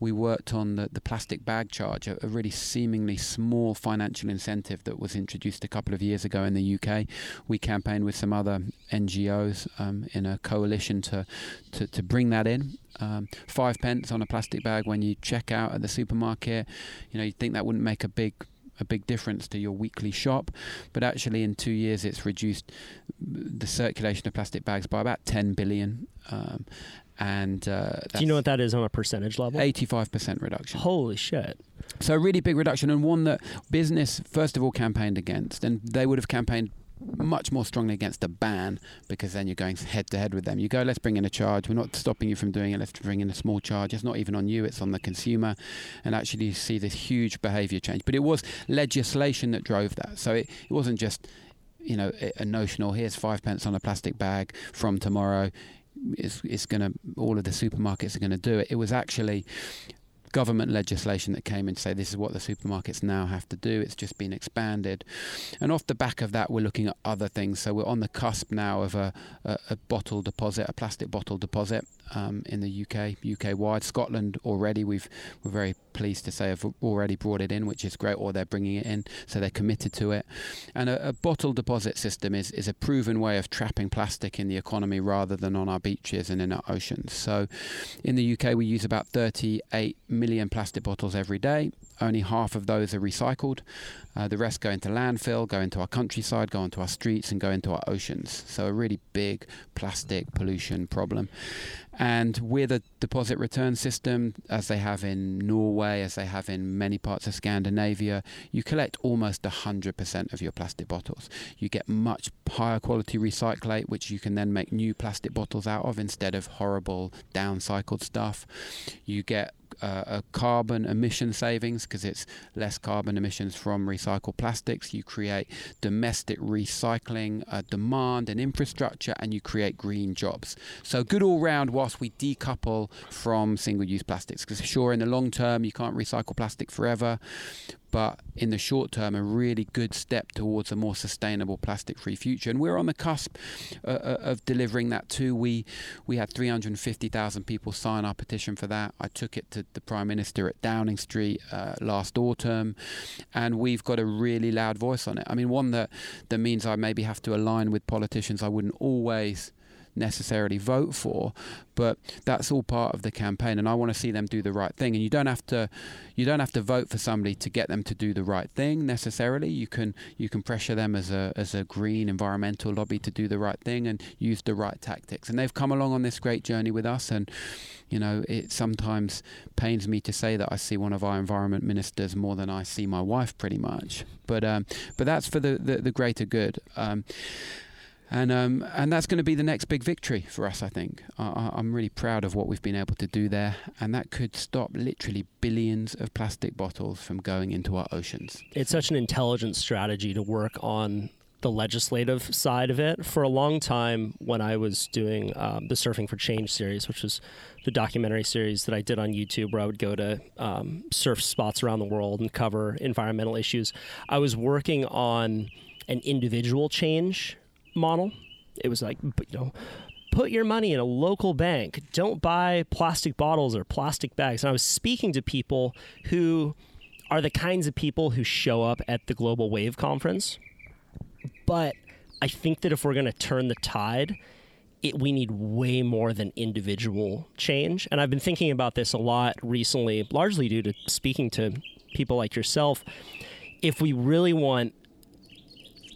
we worked on the, the plastic bag charge, a, a, really seemingly small financial incentive that was introduced a couple of years ago in the UK. We campaigned with some other NGOs um, in a coalition to, to, to bring that in. Um, five pence on a plastic bag when you check out at the supermarket. You know, you think that wouldn't make a big a big difference to your weekly shop, but actually in two years it's reduced the circulation of plastic bags by about 10 billion. Um, and uh, do you know what that is on a percentage level? 85% reduction. Holy shit. So, a really big reduction, and one that business, first of all, campaigned against. And they would have campaigned much more strongly against a ban because then you're going head to head with them. You go, let's bring in a charge. We're not stopping you from doing it. Let's bring in a small charge. It's not even on you, it's on the consumer. And actually, you see this huge behavior change. But it was legislation that drove that. So, it, it wasn't just you know a notional here's five pence on a plastic bag from tomorrow is is going to all of the supermarkets are going to do it. It was actually government legislation that came in to say this is what the supermarkets now have to do. It's just been expanded. And off the back of that, we're looking at other things. So we're on the cusp now of a, a, a bottle deposit, a plastic bottle deposit um, in the UK, UK wide. Scotland already, we've, we're very pleased to say, have already brought it in, which is great, or they're bringing it in. So they're committed to it. And a, a bottle deposit system is, is a proven way of trapping plastic in the economy rather than on our beaches and in our oceans. So in the UK, we use about 38 million plastic bottles every day. Only half of those are recycled. Uh, the rest go into landfill, go into our countryside, go into our streets, and go into our oceans. So, a really big plastic pollution problem. And with a deposit return system, as they have in Norway, as they have in many parts of Scandinavia, you collect almost 100% of your plastic bottles. You get much higher quality recyclate, which you can then make new plastic bottles out of instead of horrible downcycled stuff. You get uh, carbon emission savings because it's less carbon emissions from recycled plastics. You create domestic recycling uh, demand and infrastructure, and you create green jobs. So good all round. Whilst we decouple from single-use plastics, because sure, in the long term you can't recycle plastic forever, but in the short term, a really good step towards a more sustainable plastic-free future. And we're on the cusp uh, uh of delivering that too. We we had 350,000 people sign our petition for that. I took it to the Prime Minister at Downing Street uh, last autumn, and we've got a really loud voice on it. I mean, one that that means I maybe have to align with politicians I wouldn't always necessarily vote for, but that's all part of the campaign and I want to see them do the right thing and you don't have to you don't have to vote for somebody to get them to do the right thing necessarily. You can you can pressure them as a as a green environmental lobby to do the right thing and use the right tactics and they've come along on this great journey with us and you know it sometimes pains me to say that I see one of our environment ministers more than I see my wife pretty much but um, but that's for the the, the greater good. Um, and um, and that's going to be the next big victory for us. I think I, am really proud of what we've been able to do there, and that could stop literally billions of plastic bottles from going into our oceans. It's such an intelligent strategy to work on the legislative side of it. For a long time, when I was doing um, the Surfing for Change series, which was the documentary series that I did on YouTube, where I would go to um, surf spots around the world and cover environmental issues, I was working on an individual change model. It was like, you know, put your money in a local bank. Don't buy plastic bottles or plastic bags. And I was speaking to people who are the kinds of people who show up at the Global Wave Conference. But I think that if we're going to turn the tide, it, we need way more than individual change. And I've been thinking about this a lot recently, largely due to speaking to people like yourself. If we really want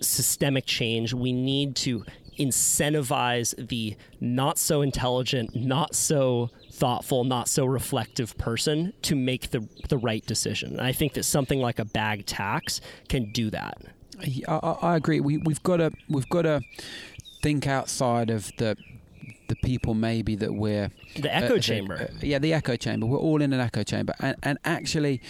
systemic change, we need to incentivize the not so intelligent, not so thoughtful, not so reflective person to make the the right decision. And I think that something like a bag tax can do that. I, I agree. We we've got to we've got to think outside of the the the people maybe that we're the echo uh, chamber. uh, yeah, the echo chamber. We're all in an echo chamber, and, and actually,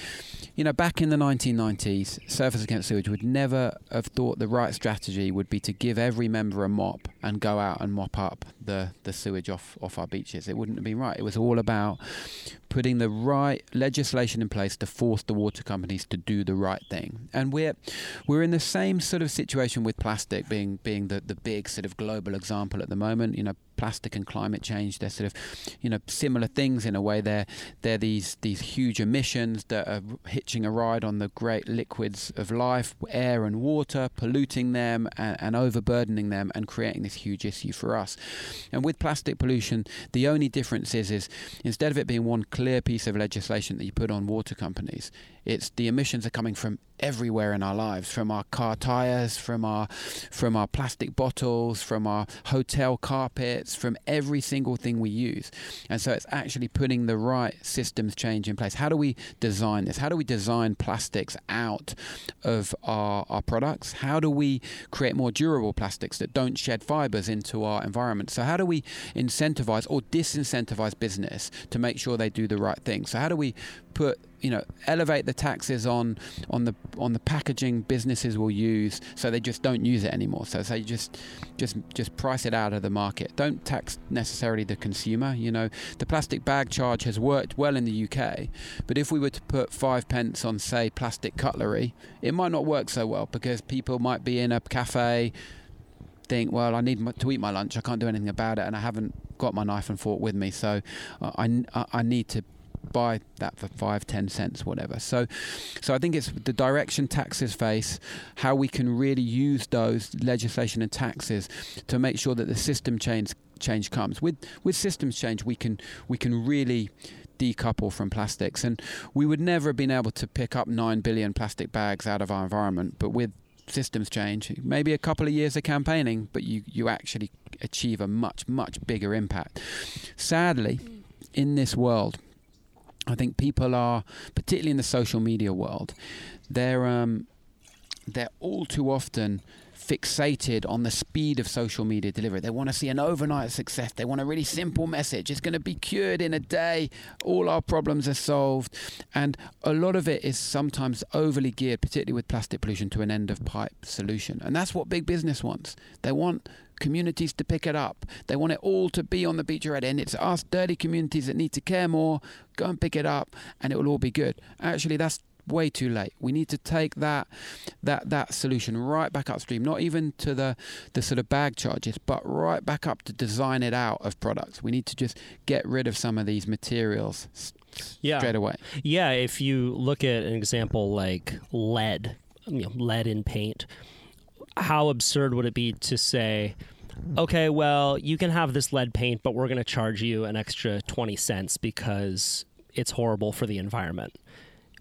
you know, back in the 1990s, Surfers Against Sewage would never have thought the right strategy would be to give every member a mop and go out and mop up the, the sewage off off our beaches. It wouldn't have been right. It was all about putting the right legislation in place to force the water companies to do the right thing. And we're we're in the same sort of situation with plastic being being the, the big sort of global example at the moment. You know, plastic and climate change, they're sort of, you know, similar things in a way. They're they're these these huge emissions that are hitching a ride on the great liquids of life, air and water, polluting them and, and overburdening them and creating this huge issue for us. And with plastic pollution, the only difference is is instead of it being one clear piece of legislation that you put on water companies, it's the emissions are coming from everywhere in our lives, from our car tires, from our from our plastic bottles, from our hotel carpets, from every single thing we use. And so it's actually putting the right systems change in place. How do we design this? How do we design plastics out of our, our products? How do we create more durable plastics that don't shed fibers into our environment? So how do we incentivize or disincentivize business to make sure they do the right thing? So how do we put you know elevate the taxes on on the on the packaging businesses will use so they just don't use it anymore. So say just just just price it out of the market. Don't tax necessarily the consumer you know. The plastic bag charge has worked well in the UK but if we were to put 5 pence on say plastic cutlery it might not work so well because people might be in a cafe think well I need to eat my lunch. I can't do anything about it and I haven't got my knife and fork with me. So uh, I, I need to buy that for five, ten cents, whatever. So, so I think it's the direction taxes face, how we can really use those legislation and taxes to make sure that the system change change comes. With with systems change, we can we can really decouple from plastics, and we would never have been able to pick up nine billion plastic bags out of our environment, but with systems change, maybe a couple of years of campaigning, but you, you actually achieve a much, much bigger impact. Sadly, in this world, I think people are, particularly in the social media world, they're um, they're all too often fixated on the speed of social media delivery. They want to see an overnight success. They want a really simple message. It's going to be cured in a day. All our problems are solved. And a lot of it is sometimes overly geared, particularly with plastic pollution, to an end of pipe solution. And that's what big business wants. They want communities to pick it up. They want it all to be on the beach already. And it's us dirty communities that need to care more. Go and pick it up, and it will all be good. Actually, that's way too late. We need to take that that that solution right back upstream, not even to the the sort of bag charges, but right back up to design it out of products. We need to just get rid of some of these materials yeah. straight away. Yeah, if you look at an example like lead, you know, lead in paint, how absurd would it be to say okay, well, you can have this lead paint, but we're going to charge you an extra 20 cents because it's horrible for the environment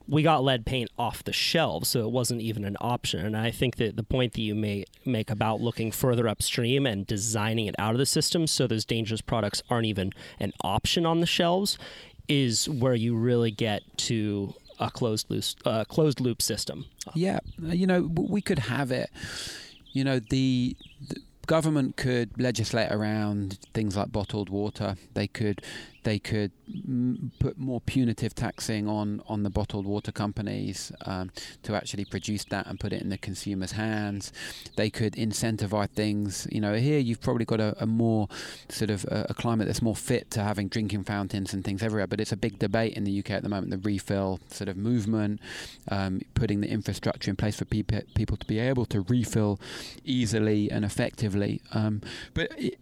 we got lead paint off the shelves, so it wasn't even an option. And I think that the point that you may make about looking further upstream and designing it out of the system so those dangerous products aren't even an option on the shelves is where you really get to a closed loop, uh, closed loop system. Yeah, you know, we could have it. You know, the, the government could legislate around things like bottled water. They could they could m- put more punitive taxing on, on the bottled water companies um, to actually produce that and put it in the consumer's hands. They could incentivize things. You know, here you've probably got a, a more sort of a, a, climate that's more fit to having drinking fountains and things everywhere. But it's a big debate in the UK at the moment. The refill sort of movement, um, putting the infrastructure in place for people people to be able to refill easily and effectively. Um, but it,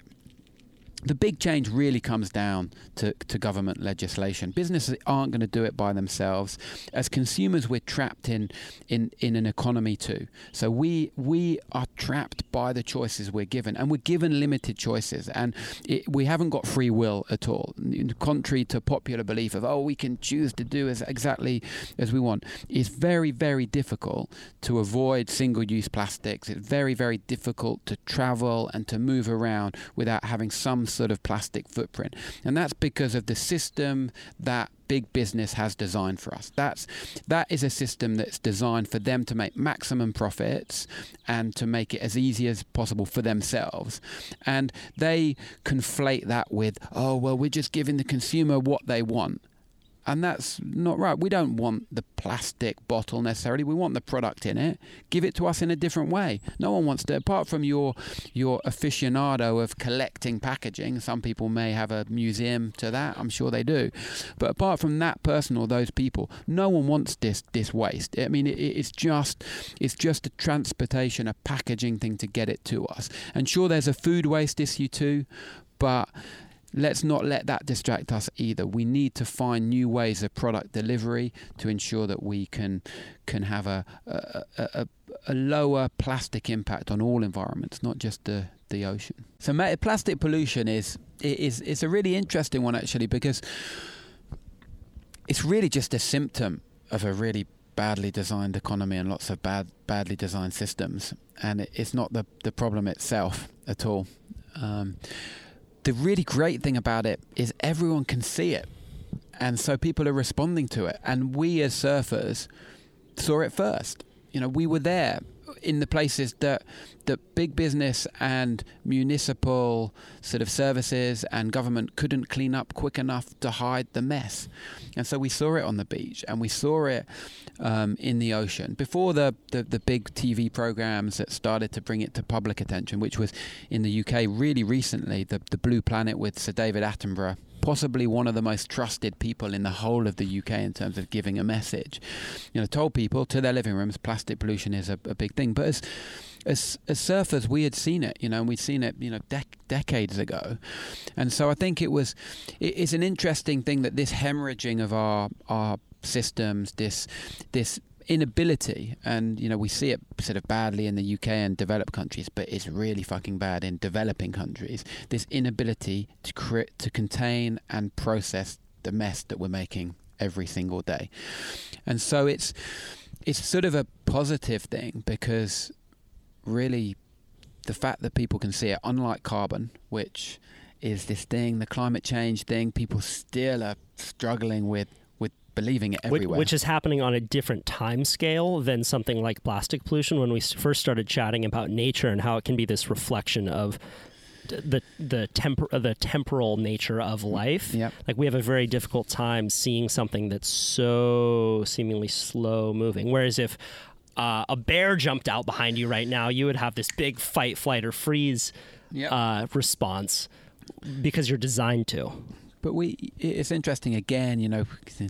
the big change really comes down to, to government legislation. Businesses aren't going to do it by themselves. As consumers, we're trapped in, in, in an economy too. So we we are trapped by the choices we're given, and we're given limited choices, and it, we haven't got free will at all. Contrary to popular belief of oh we can choose to do as exactly as we want, it's very very difficult to avoid single-use plastics. It's very very difficult to travel and to move around without having some sort of plastic footprint. And that's because of the system that big business has designed for us. That's that is a system that's designed for them to make maximum profits and to make it as easy as possible for themselves. And they conflate that with, oh well, we're just giving the consumer what they want and that's not right. We don't want the plastic bottle necessarily. We want the product in it. Give it to us in a different way. No one wants to. Apart from your your aficionado of collecting packaging, some people may have a museum to that. I'm sure they do. But apart from that person or those people, no one wants this this waste. I mean, it, it's just it's just a transportation, a packaging thing to get it to us. And sure, there's a food waste issue too, but let's not let that distract us either. We need to find new ways of product delivery to ensure that we can can have a a, a, a lower plastic impact on all environments, not just the the ocean. So plastic pollution is is is a really interesting one actually because it's really just a symptom of a really badly designed economy and lots of bad badly designed systems and it's not the the problem itself at all um, the really great thing about it is everyone can see it. And so people are responding to it. And we as surfers saw it first. You know, we were there in the places that that big business and municipal sort of services and government couldn't clean up quick enough to hide the mess. And so we saw it on the beach and we saw it um, in the ocean before the, the, the big TV programs that started to bring it to public attention, which was in the UK really recently, the, the Blue Planet with Sir David Attenborough possibly one of the most trusted people in the whole of the UK in terms of giving a message. You know, told people to their living rooms plastic pollution is a, a big thing. But as as, as surfers, we had seen it, you know, and we'd seen it, you know, dec- decades ago, and so I think it was, it, it's an interesting thing that this hemorrhaging of our our systems, this this inability, and you know we see it sort of badly in the UK and developed countries, but it's really fucking bad in developing countries. This inability to create, to contain and process the mess that we're making every single day, and so it's it's sort of a positive thing because really the fact that people can see it, unlike carbon, which is this thing, the climate change thing, people still are struggling with believing it everywhere. Which, is happening on a different time scale than something like plastic pollution. When we first started chatting about nature and how it can be this reflection of the the tempor- the temporal nature of life. Yep. Like we have a very difficult time seeing something that's so seemingly slow moving. Whereas if uh, a bear jumped out behind you right now, you would have this big fight, flight, or freeze yep. uh, response because you're designed to. But we, it's interesting again, you know,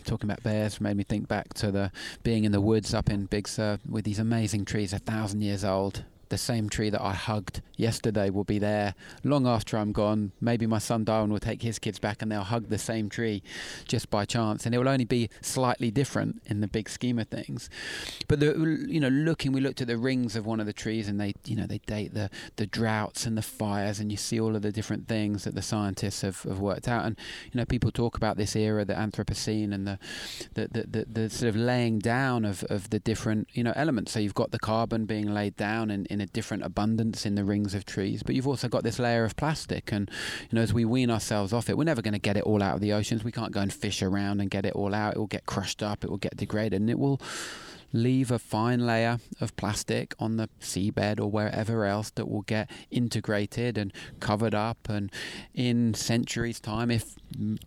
talking about bears made me think back to the being in the woods up in Big Sur with these amazing trees, a thousand years old, the same tree that I hugged yesterday will be there long after I'm gone. Maybe my son Darwin will take his kids back and they'll hug the same tree just by chance, and it will only be slightly different in the big scheme of things. But the, you know, looking, we looked at the rings of one of the trees, and they, you know, they date the the droughts and the fires, and you see all of the different things that the scientists have, have worked out. And you know, people talk about this era, the Anthropocene, and the the, the, the, the sort of laying down of, of the different you know elements. So you've got the carbon being laid down in, in a different abundance in the rings of trees. But you've also got this layer of plastic, and you know, as we wean ourselves off it, we're never going to get it all out of the oceans. We can't go and fish around and get it all out. It will get crushed up. It will get degraded, and it will leave a fine layer of plastic on the seabed or wherever else that will get integrated and covered up. And in centuries' time, if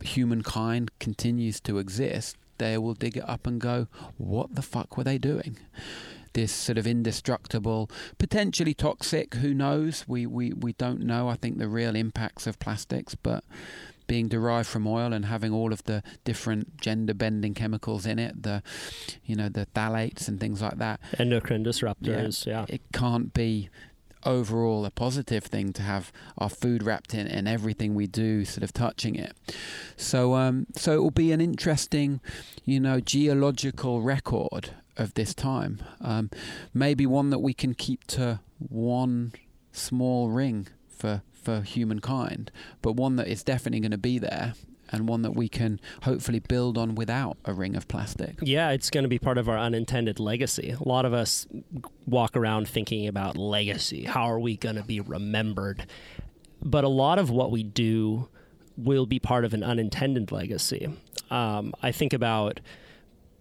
humankind continues to exist, they will dig it up and go, What the fuck were they doing? This sort of indestructible, potentially toxic. Who knows? We we we don't know. I think the real impacts of plastics, but being derived from oil and having all of the different gender bending chemicals in it, the you know the phthalates and things like that, endocrine disruptors. Yeah, yeah. it can't be overall a positive thing to have our food wrapped in and everything we do sort of touching it. So um, so it will be an interesting, you know, geological record of this time. Um, maybe one that we can keep to one small ring for for humankind, but one that is definitely going to be there and one that we can hopefully build on without a ring of plastic. Yeah, it's going to be part of our unintended legacy. A lot of us walk around thinking about legacy. How are we going to be remembered? but a lot of what we do will be part of an unintended legacy. Um, I think about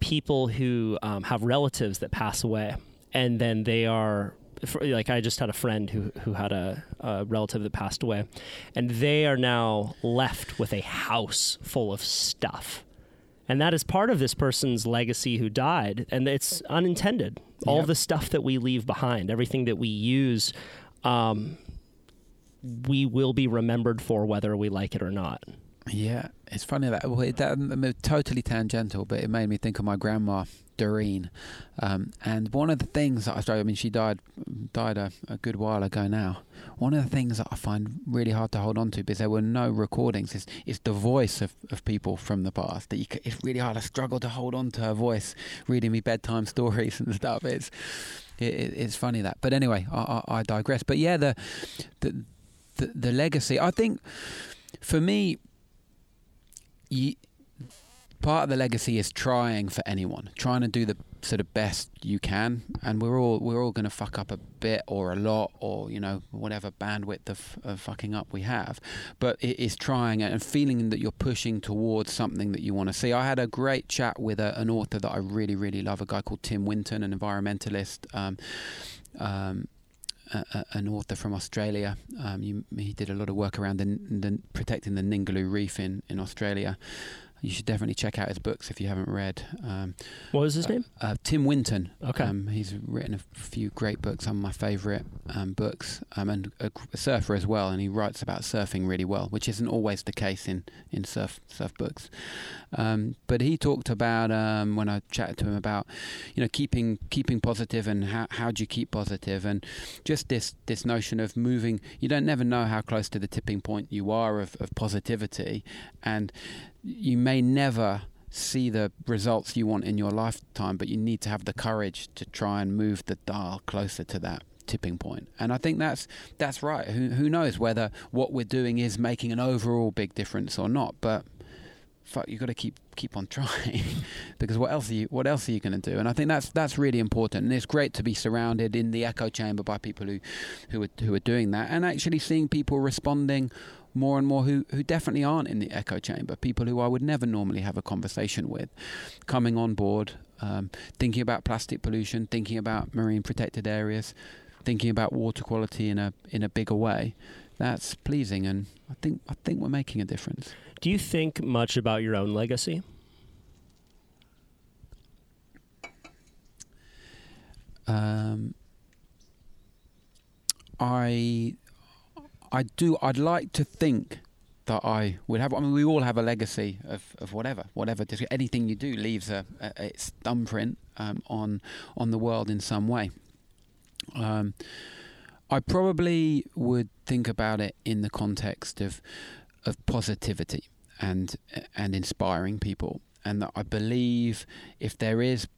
people who um, have relatives that pass away, and then they are like I just had a friend who who had a, a, relative that passed away, and they are now left with a house full of stuff, and that is part of this person's legacy who died, and it's unintended. All the stuff that we leave behind, everything that we use. Um, we will be remembered for whether we like it or not. Yeah, it's funny that well, it, that totally tangential, but it made me think of my grandma Doreen, um, and one of the things that I I mean, she died died a, a, good while ago now. One of the things that I find really hard to hold on to because there were no recordings is is the voice of, of people from the past. That you, it's really hard. I struggle to hold on to her voice, reading me bedtime stories and stuff. It's it, it's funny that, but anyway, I, I, I digress. But yeah, the the the, the legacy. I think for me you, part of the legacy is trying for anyone, trying to do the sort of best you can, and we're all we're all going to fuck up a bit or a lot or you know whatever bandwidth of, of fucking up we have, but it is trying and feeling that you're pushing towards something that you want to see. I had a great chat with a, an author that I really really love, a guy called Tim Winton, an environmentalist. Um, um, a, an author from Australia. Um, you, he did a lot of work around the, the, protecting the Ningaloo Reef in, in Australia you should definitely check out his books if you haven't read. Um, what was his uh, name? Uh, Tim Winton. Okay. Um, he's written a few great books, some of my favourite um, books, um, and a, a, surfer as well. And he writes about surfing really well, which isn't always the case in, in surf surf books. Um, but he talked about um, when I chatted to him about, you know, keeping keeping positive and how how do you keep positive and just this this notion of moving. You don't never know how close to the tipping point you are of, of positivity, and you may never see the results you want in your lifetime, but you need to have the courage to try and move the dial closer to that tipping point. And I think that's that's right. Who who knows whether what we're doing is making an overall big difference or not, but fuck you've got to keep keep on trying because what else are you what else are you going to do and i think that's that's really important and it's great to be surrounded in the echo chamber by people who who are who are doing that and actually seeing people responding more and more who, who definitely aren't in the echo chamber, people who I would never normally have a conversation with, coming on board, um, thinking about plastic pollution, thinking about marine protected areas, thinking about water quality in a in a bigger way. That's pleasing, and I think I think we're making a difference. Do you think much about your own legacy? Um, I I do. I'd like to think that I would have. I mean, we all have a legacy of, of whatever, whatever. Anything you do leaves a, a its thumbprint um, on on the world in some way. Um, I probably would think about it in the context of of positivity and and inspiring people, and that I believe if there is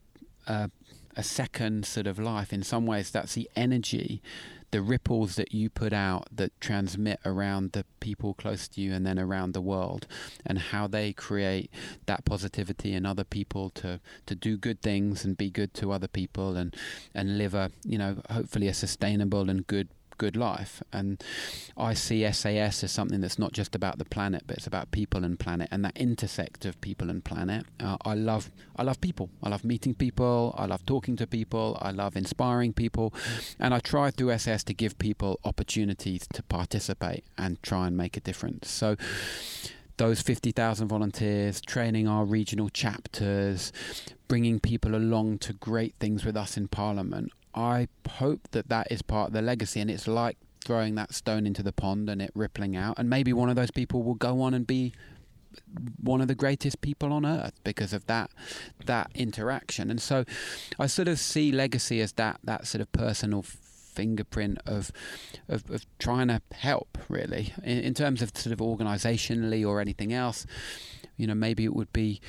a, a second sort of life, in some ways, that's the energy the ripples that you put out that transmit around the people close to you and then around the world and how they create that positivity in other people to to do good things and be good to other people and and live a you know hopefully a sustainable and good good life. And I see SAS as something that's not just about the planet, but it's about people and planet, and that intersect of people and planet. Uh, I love, I love people. I love meeting people. I love talking to people. I love inspiring people, and I try through SAS to give people opportunities to participate and try and make a difference. So those 50,000 volunteers, training our regional chapters, bringing people along to great things with us in Parliament. I hope that that is part of the legacy, and it's like throwing that stone into the pond and it rippling out, and maybe one of those people will go on and be one of the greatest people on earth because of that that interaction. And so, I sort of see legacy as that that sort of personal fingerprint of, of, of trying to help really in, in terms of sort of organisationally or anything else. You know, maybe it would be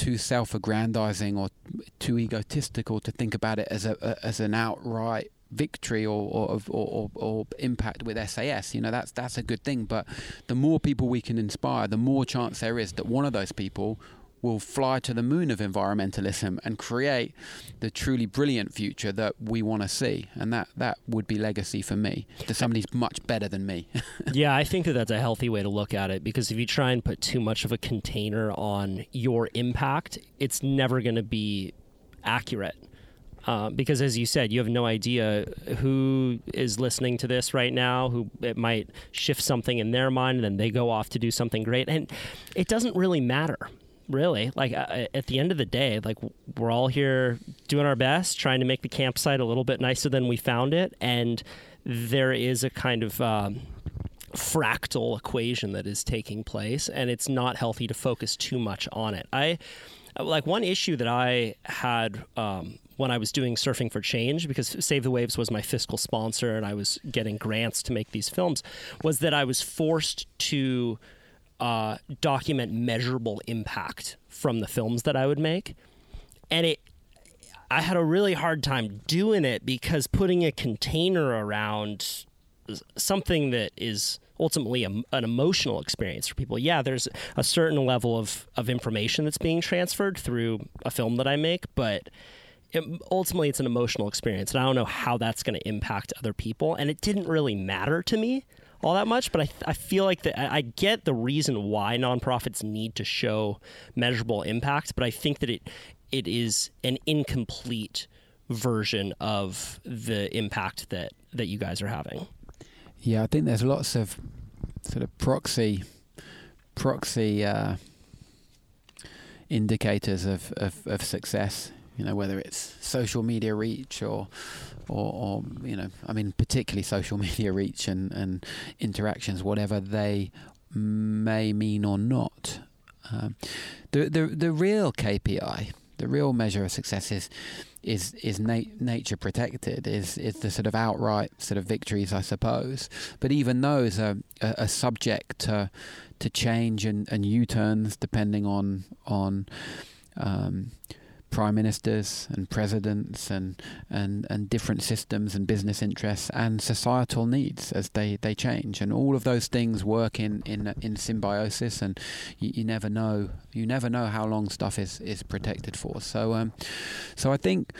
too self-aggrandizing or too egotistical to think about it as a, as an outright victory or or, or, or impact with SAS. You know that's that's a good thing. But the more people we can inspire, the more chance there is that one of those people will fly to the moon of environmentalism and create the truly brilliant future that we want to see. And that, that would be legacy for me to somebody who's much better than me. yeah, I think that that's a healthy way to look at it because if you try and put too much of a container on your impact, it's never going to be accurate. Uh, because as you said, you have no idea who is listening to this right now, who it might shift something in their mind, and then they go off to do something great. And it doesn't really matter really. Like uh, at the end of the day, like we're all here doing our best, trying to make the campsite a little bit nicer than we found it, and there is a kind of um, fractal equation that is taking place, and it's not healthy to focus too much on it. I like one issue that I had. Um, when I was doing Surfing for Change, because Save the Waves was my fiscal sponsor and I was getting grants to make these films, was that I was forced to uh, document measurable impact from the films that I would make. And it, I had a really hard time doing it because putting a container around something that is ultimately a, an emotional experience for people. Yeah, there's a certain level of, of information that's being transferred through a film that I make, but it, ultimately it's an emotional experience. And I don't know how that's going to impact other people. And it didn't really matter to me all that much, but I, I feel like that I get the reason why nonprofits need to show measurable impact, but I think that it it is an incomplete version of the impact that that you guys are having. Yeah, I think there's lots of sort of proxy proxy uh, indicators of, of, of success. You know, whether it's social media reach or or, or, you know, I mean, particularly social media reach and, and interactions, whatever they may mean or not. Um, the, the the real KPI, the real measure of success is is is na- nature protected, is is the sort of outright sort of victories, I suppose. But even those are, are, are subject to to change and, and U turns depending on on um, prime ministers and presidents and, and, and different systems and business interests and societal needs as they, they change. And all of those things work in, in, in symbiosis and you, you never know you never know how long stuff is, is protected for. So um, so I think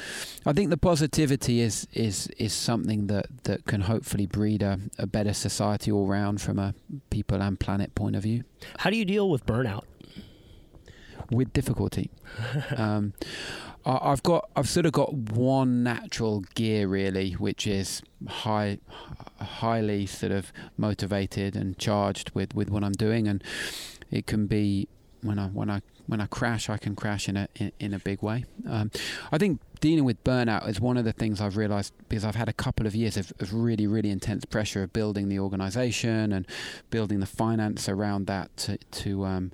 I think the positivity is is is something that, that can hopefully breed a, a better society all round from a people and planet point of view. How do you deal with burnout with difficulty. um, I, have got I've sort of got one natural gear really, which is high, highly sort of motivated and charged with, with what I'm doing, and it can be when I when I when I crash, I can crash in a in, in a big way. Um, I think dealing with burnout is one of the things I've realised because I've had a couple of years of, of, really really intense pressure of building the organisation and building the finance around that to to um,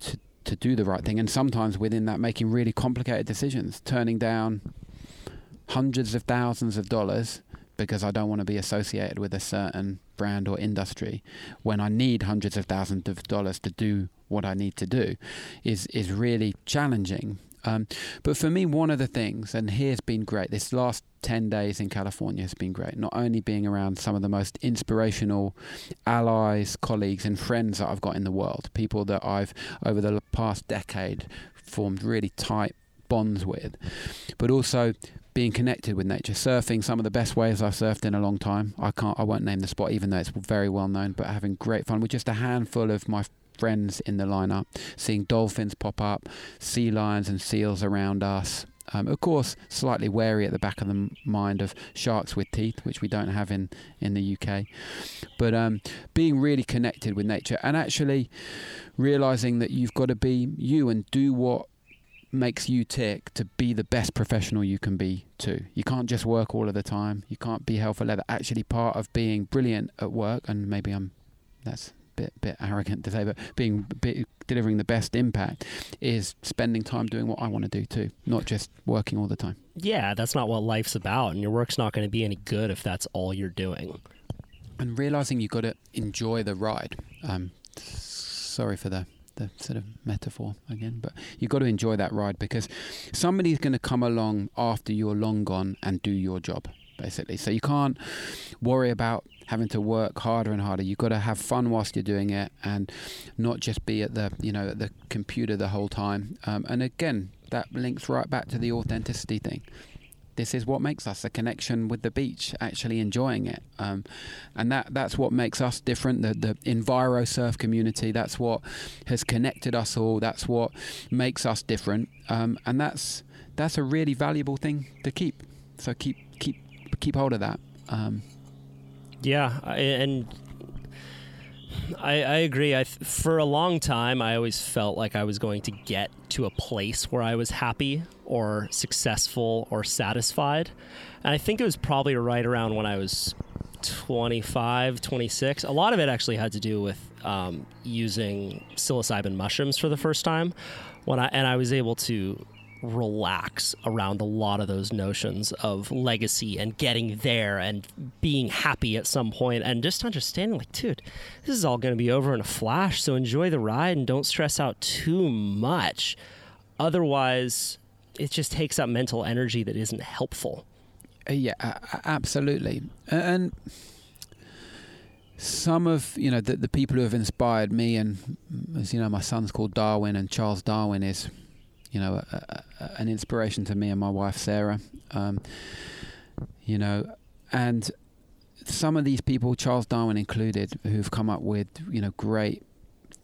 to to do the right thing, and sometimes within that, making really complicated decisions, turning down hundreds of thousands of dollars because I don't want to be associated with a certain brand or industry when I need hundreds of thousands of dollars to do what I need to do is is really challenging um, but for me, one of the things, and here's been great, this last 10 days in California has been great. Not only being around some of the most inspirational allies, colleagues, and friends that I've got in the world, people that I've, over the past decade, formed really tight bonds with, but also being connected with nature, surfing some of the best waves I've surfed in a long time. I can't, I won't name the spot, even though it's very well known, but having great fun with just a handful of my friends in the lineup, seeing dolphins pop up, sea lions and seals around us. Um, of course, slightly wary at the back of the mind of sharks with teeth, which we don't have in, in the UK. But um, being really connected with nature and actually realizing that you've got to be you and do what makes you tick to be the best professional you can be too. You can't just work all of the time. You can't be hell for leather. Actually, part of being brilliant at work, and maybe I'm that's bit bit arrogant to say, but being bit, delivering the best impact is spending time doing what I want to do too, not just working all the time. Yeah, that's not what life's about, and your work's not going to be any good if that's all you're doing. And realizing you've got to enjoy the ride. Um, sorry for the the sort of metaphor again, but you've got to enjoy that ride because somebody's going to come along after you're long gone and do your job. basically. So you can't worry about having to work harder and harder. You've got to have fun whilst you're doing it, and not just be at the you know at the computer the whole time. Um, and again, that links right back to the authenticity thing. This is what makes us a connection with the beach, actually enjoying it, um, and that that's what makes us different. The the Enviro Surf community, that's what has connected us all. That's what makes us different, um, and that's that's a really valuable thing to keep. So keep keep keep hold of that. Um, Yeah, I, and I, I agree. I for a long time, I always felt like I was going to get to a place where I was happy or successful or satisfied, and I think it was probably right around when I was 25, 26. A lot of it actually had to do with um, using psilocybin mushrooms for the first time, when I and I was able to relax around a lot of those notions of legacy and getting there and being happy at some point and just understanding like dude this is all going to be over in a flash so enjoy the ride and don't stress out too much otherwise it just takes up mental energy that isn't helpful Uh, Yeah, absolutely. And some of you know the, the people who have inspired me, and as you know, my son's called Darwin, and Charles Darwin is, you know, a, a, an inspiration to me and my wife Sarah. Um, you know, and some of these people, Charles Darwin included, who've come up with you know great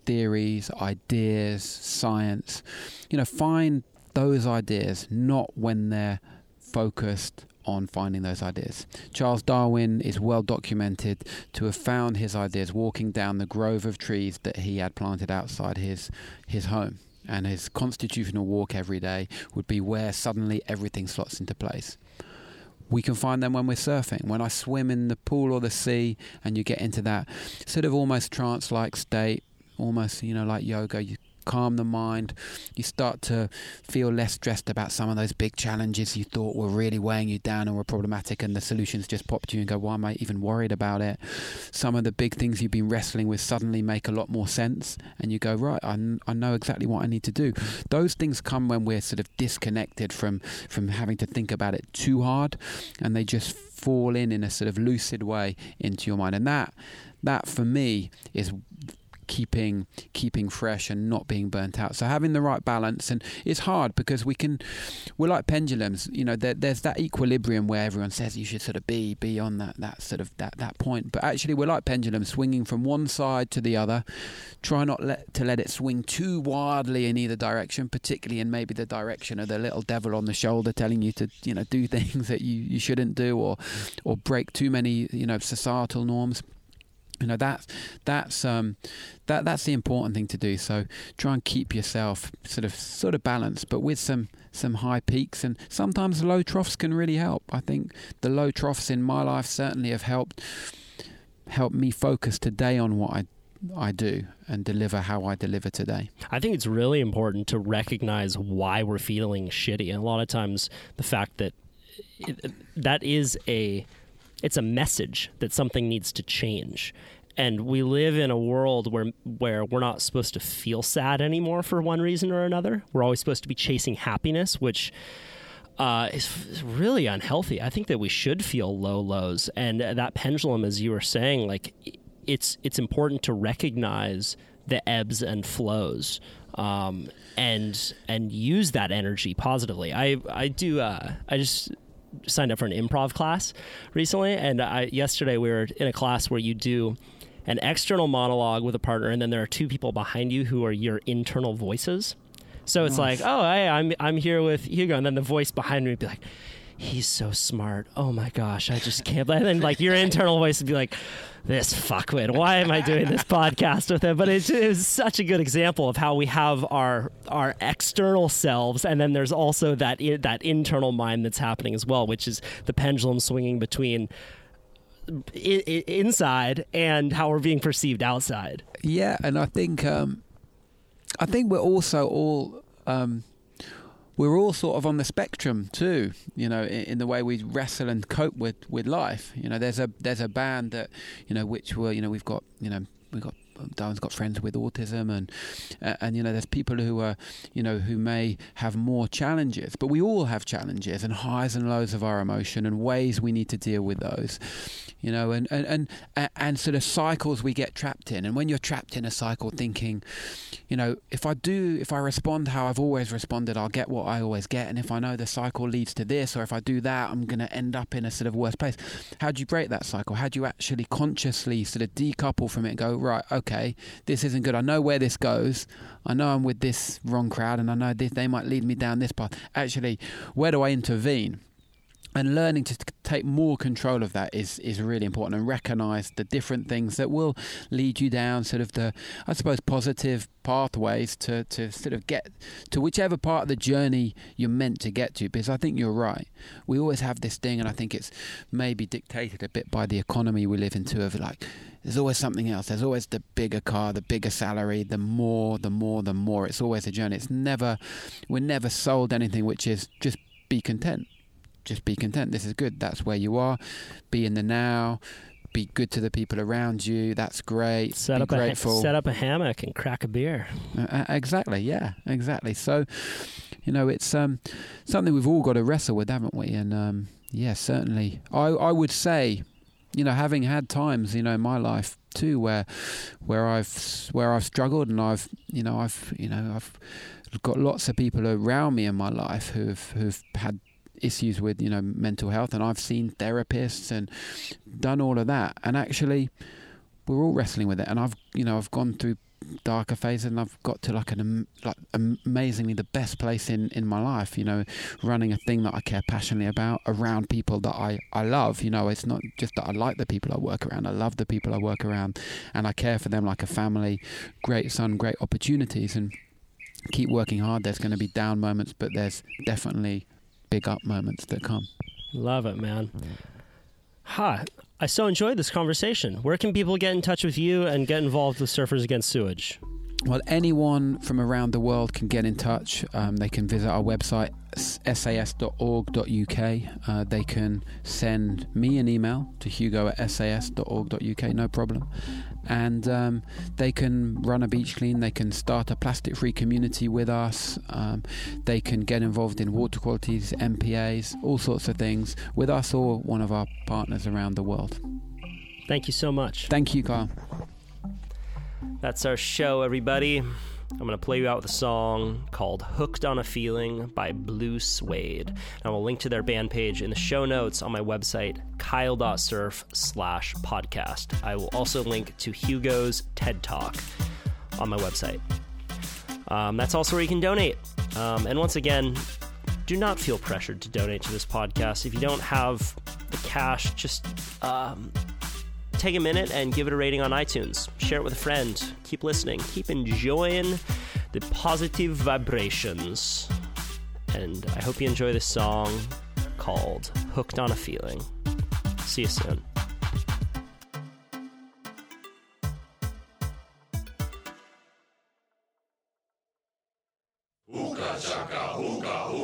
theories, ideas, science. You know, find those ideas not when they're focused on finding those ideas. Charles Darwin is well documented to have found his ideas walking down the grove of trees that he had planted outside his his home. And his constitutional walk every day would be where suddenly everything slots into place. We can find them when we're surfing. When I swim in the pool or the sea, and you get into that sort of almost trance like state, almost, you know, like yoga, you calm the mind. You start to feel less stressed about some of those big challenges you thought were really weighing you down or were problematic, and the solutions just pop to you and go, Why am I even worried about it? Some of the big things you've been wrestling with suddenly make a lot more sense, and you go, Right, I, I know exactly what I need to do. Those things come when we're sort of disconnected from, from having to think about it too hard, and they just fall in in a sort of lucid way into your mind. And that, that for me, is keeping keeping fresh and not being burnt out. So having the right balance and it's hard because we can we're like pendulums you know there, there's that equilibrium where everyone says you should sort of be be on that that sort of that that point. But actually we're like pendulums swinging from one side to the other. Try not let, to let it swing too wildly in either direction particularly in maybe the direction of the little devil on the shoulder telling you to you know do things that you, you shouldn't do or or break too many you know societal norms you know that's that's um that that's the important thing to do so try and keep yourself sort of sort of balanced but with some some high peaks and sometimes low troughs can really help i think the low troughs in my life certainly have helped helped me focus today on what i I do and deliver how I deliver today. I think it's really important to recognize why we're feeling shitty. And a lot of times, the fact that it, that is a it's a message that something needs to change. And we live in a world where where we're not supposed to feel sad anymore for one reason or another. We're always supposed to be chasing happiness, which uh, is really unhealthy. I think that we should feel low lows, and that pendulum, as you were saying, like it's it's important to recognize the ebbs and flows, um, and and use that energy positively. I I do. Uh, I just signed up for an improv class recently, and I yesterday we were in a class where you do an external monologue with a partner, and then there are two people behind you who are your internal voices. So it's like, oh, hey, I'm I'm here with Hugo, and then the voice behind me would be like, he's so smart. Oh my gosh, I just can't. And then like your internal voice would be like, this fuckwit. Why am I doing this podcast with him? But it's, such a good example of how we have our our external selves, and then there's also that that internal mind that's happening as well, which is the pendulum swinging between. Inside and how we're being perceived outside. Yeah, and I think um, I think we're also all um, we're all sort of on the spectrum too. You know, in, in the way we wrestle and cope with with life. You know, there's a there's a band that you know which were you know we've got you know we've got Darwin's got friends with autism, and uh, and you know there's people who are you know who may have more challenges, but we all have challenges and highs and lows of our emotion and ways we need to deal with those you know, and, and, and, and sort of cycles we get trapped in. And when you're trapped in a cycle thinking, you know, if I do, if I respond how I've always responded, I'll get what I always get. And if I know the cycle leads to this, or if I do that, I'm going to end up in a sort of worse place. How do you break that cycle? How do you actually consciously sort of decouple from it and go, right, okay, this isn't good. I know where this goes. I know I'm with this wrong crowd and I know this, they might lead me down this path. Actually, where do I intervene? And learning to take more control of that is is really important and recognize the different things that will lead you down sort of the i suppose positive pathways to to sort of get to whichever part of the journey you're meant to get to. Because i think you're right. We always have this thing and i think it's maybe dictated a bit by the economy we live into of like there's always something else. There's always the bigger car the bigger salary the more the more the more. It's always a journey. It's never we're never sold anything which is just be content just be content. This is good. That's where you are. Be in the now. Be good to the people around you. That's great. Set be up grateful. a set up a hammock and crack a beer. Uh, exactly. Yeah. Exactly. So, you know, it's um, something we've all got to wrestle with, haven't we? And um, yeah, certainly. I I would say, you know, having had times, you know, in my life too, where where I've where I've struggled and I've you know I've you know I've got lots of people around me in my life who've who've had issues with you know mental health, and I've seen therapists and done all of that, and actually we're all wrestling with it. And I've you know I've gone through darker phases and I've got to like an like amazingly the best place in in my life you know running a thing that I care passionately about around people that I I love you know it's not just that I like the people I work around I love the people I work around and I care for them like a family great son great opportunities and keep working hard there's going to be down moments but there's definitely big up moments that come. Love it, man. Hi. I so enjoyed this conversation. Where can people get in touch with you and get involved with Surfers Against Sewage? Well, anyone from around the world can get in touch. Um, they can visit our website, sas.org.uk. Uh, they can send me an email to hugo at sas.org.uk, no problem and um, they can run a beach clean. They can start a plastic-free community with us. Um, they can get involved in water qualities, MPAs, all sorts of things with us or one of our partners around the world. Thank you so much. Thank you, Kyle. That's our show, everybody. I'm going to play you out with a song called Hooked on a Feeling by Blue Swede. And I will link to their band page in the show notes on my website, kyle.surf slash podcast. I will also link to Hugo's TED Talk on my website. Um, that's also where you can donate. Um, and once again, do not feel pressured to donate to this podcast. If you don't have the cash, just um, take a minute and give it a rating on iTunes. Share it with a friend. Keep listening. Keep enjoying the positive vibrations. And I hope you enjoy this song called Hooked on a Feeling. See you soon. I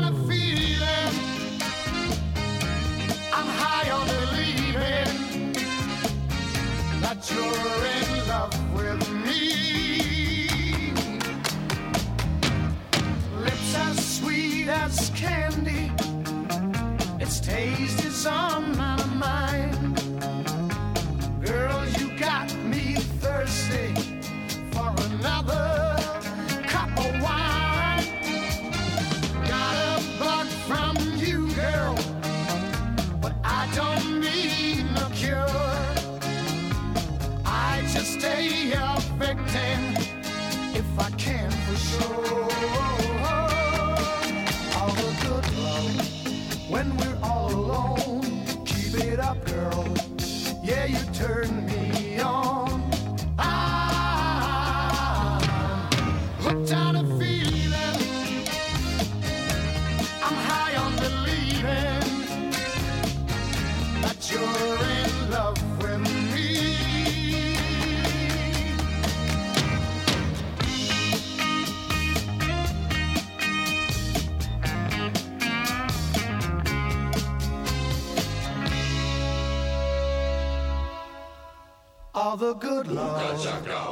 all the good love.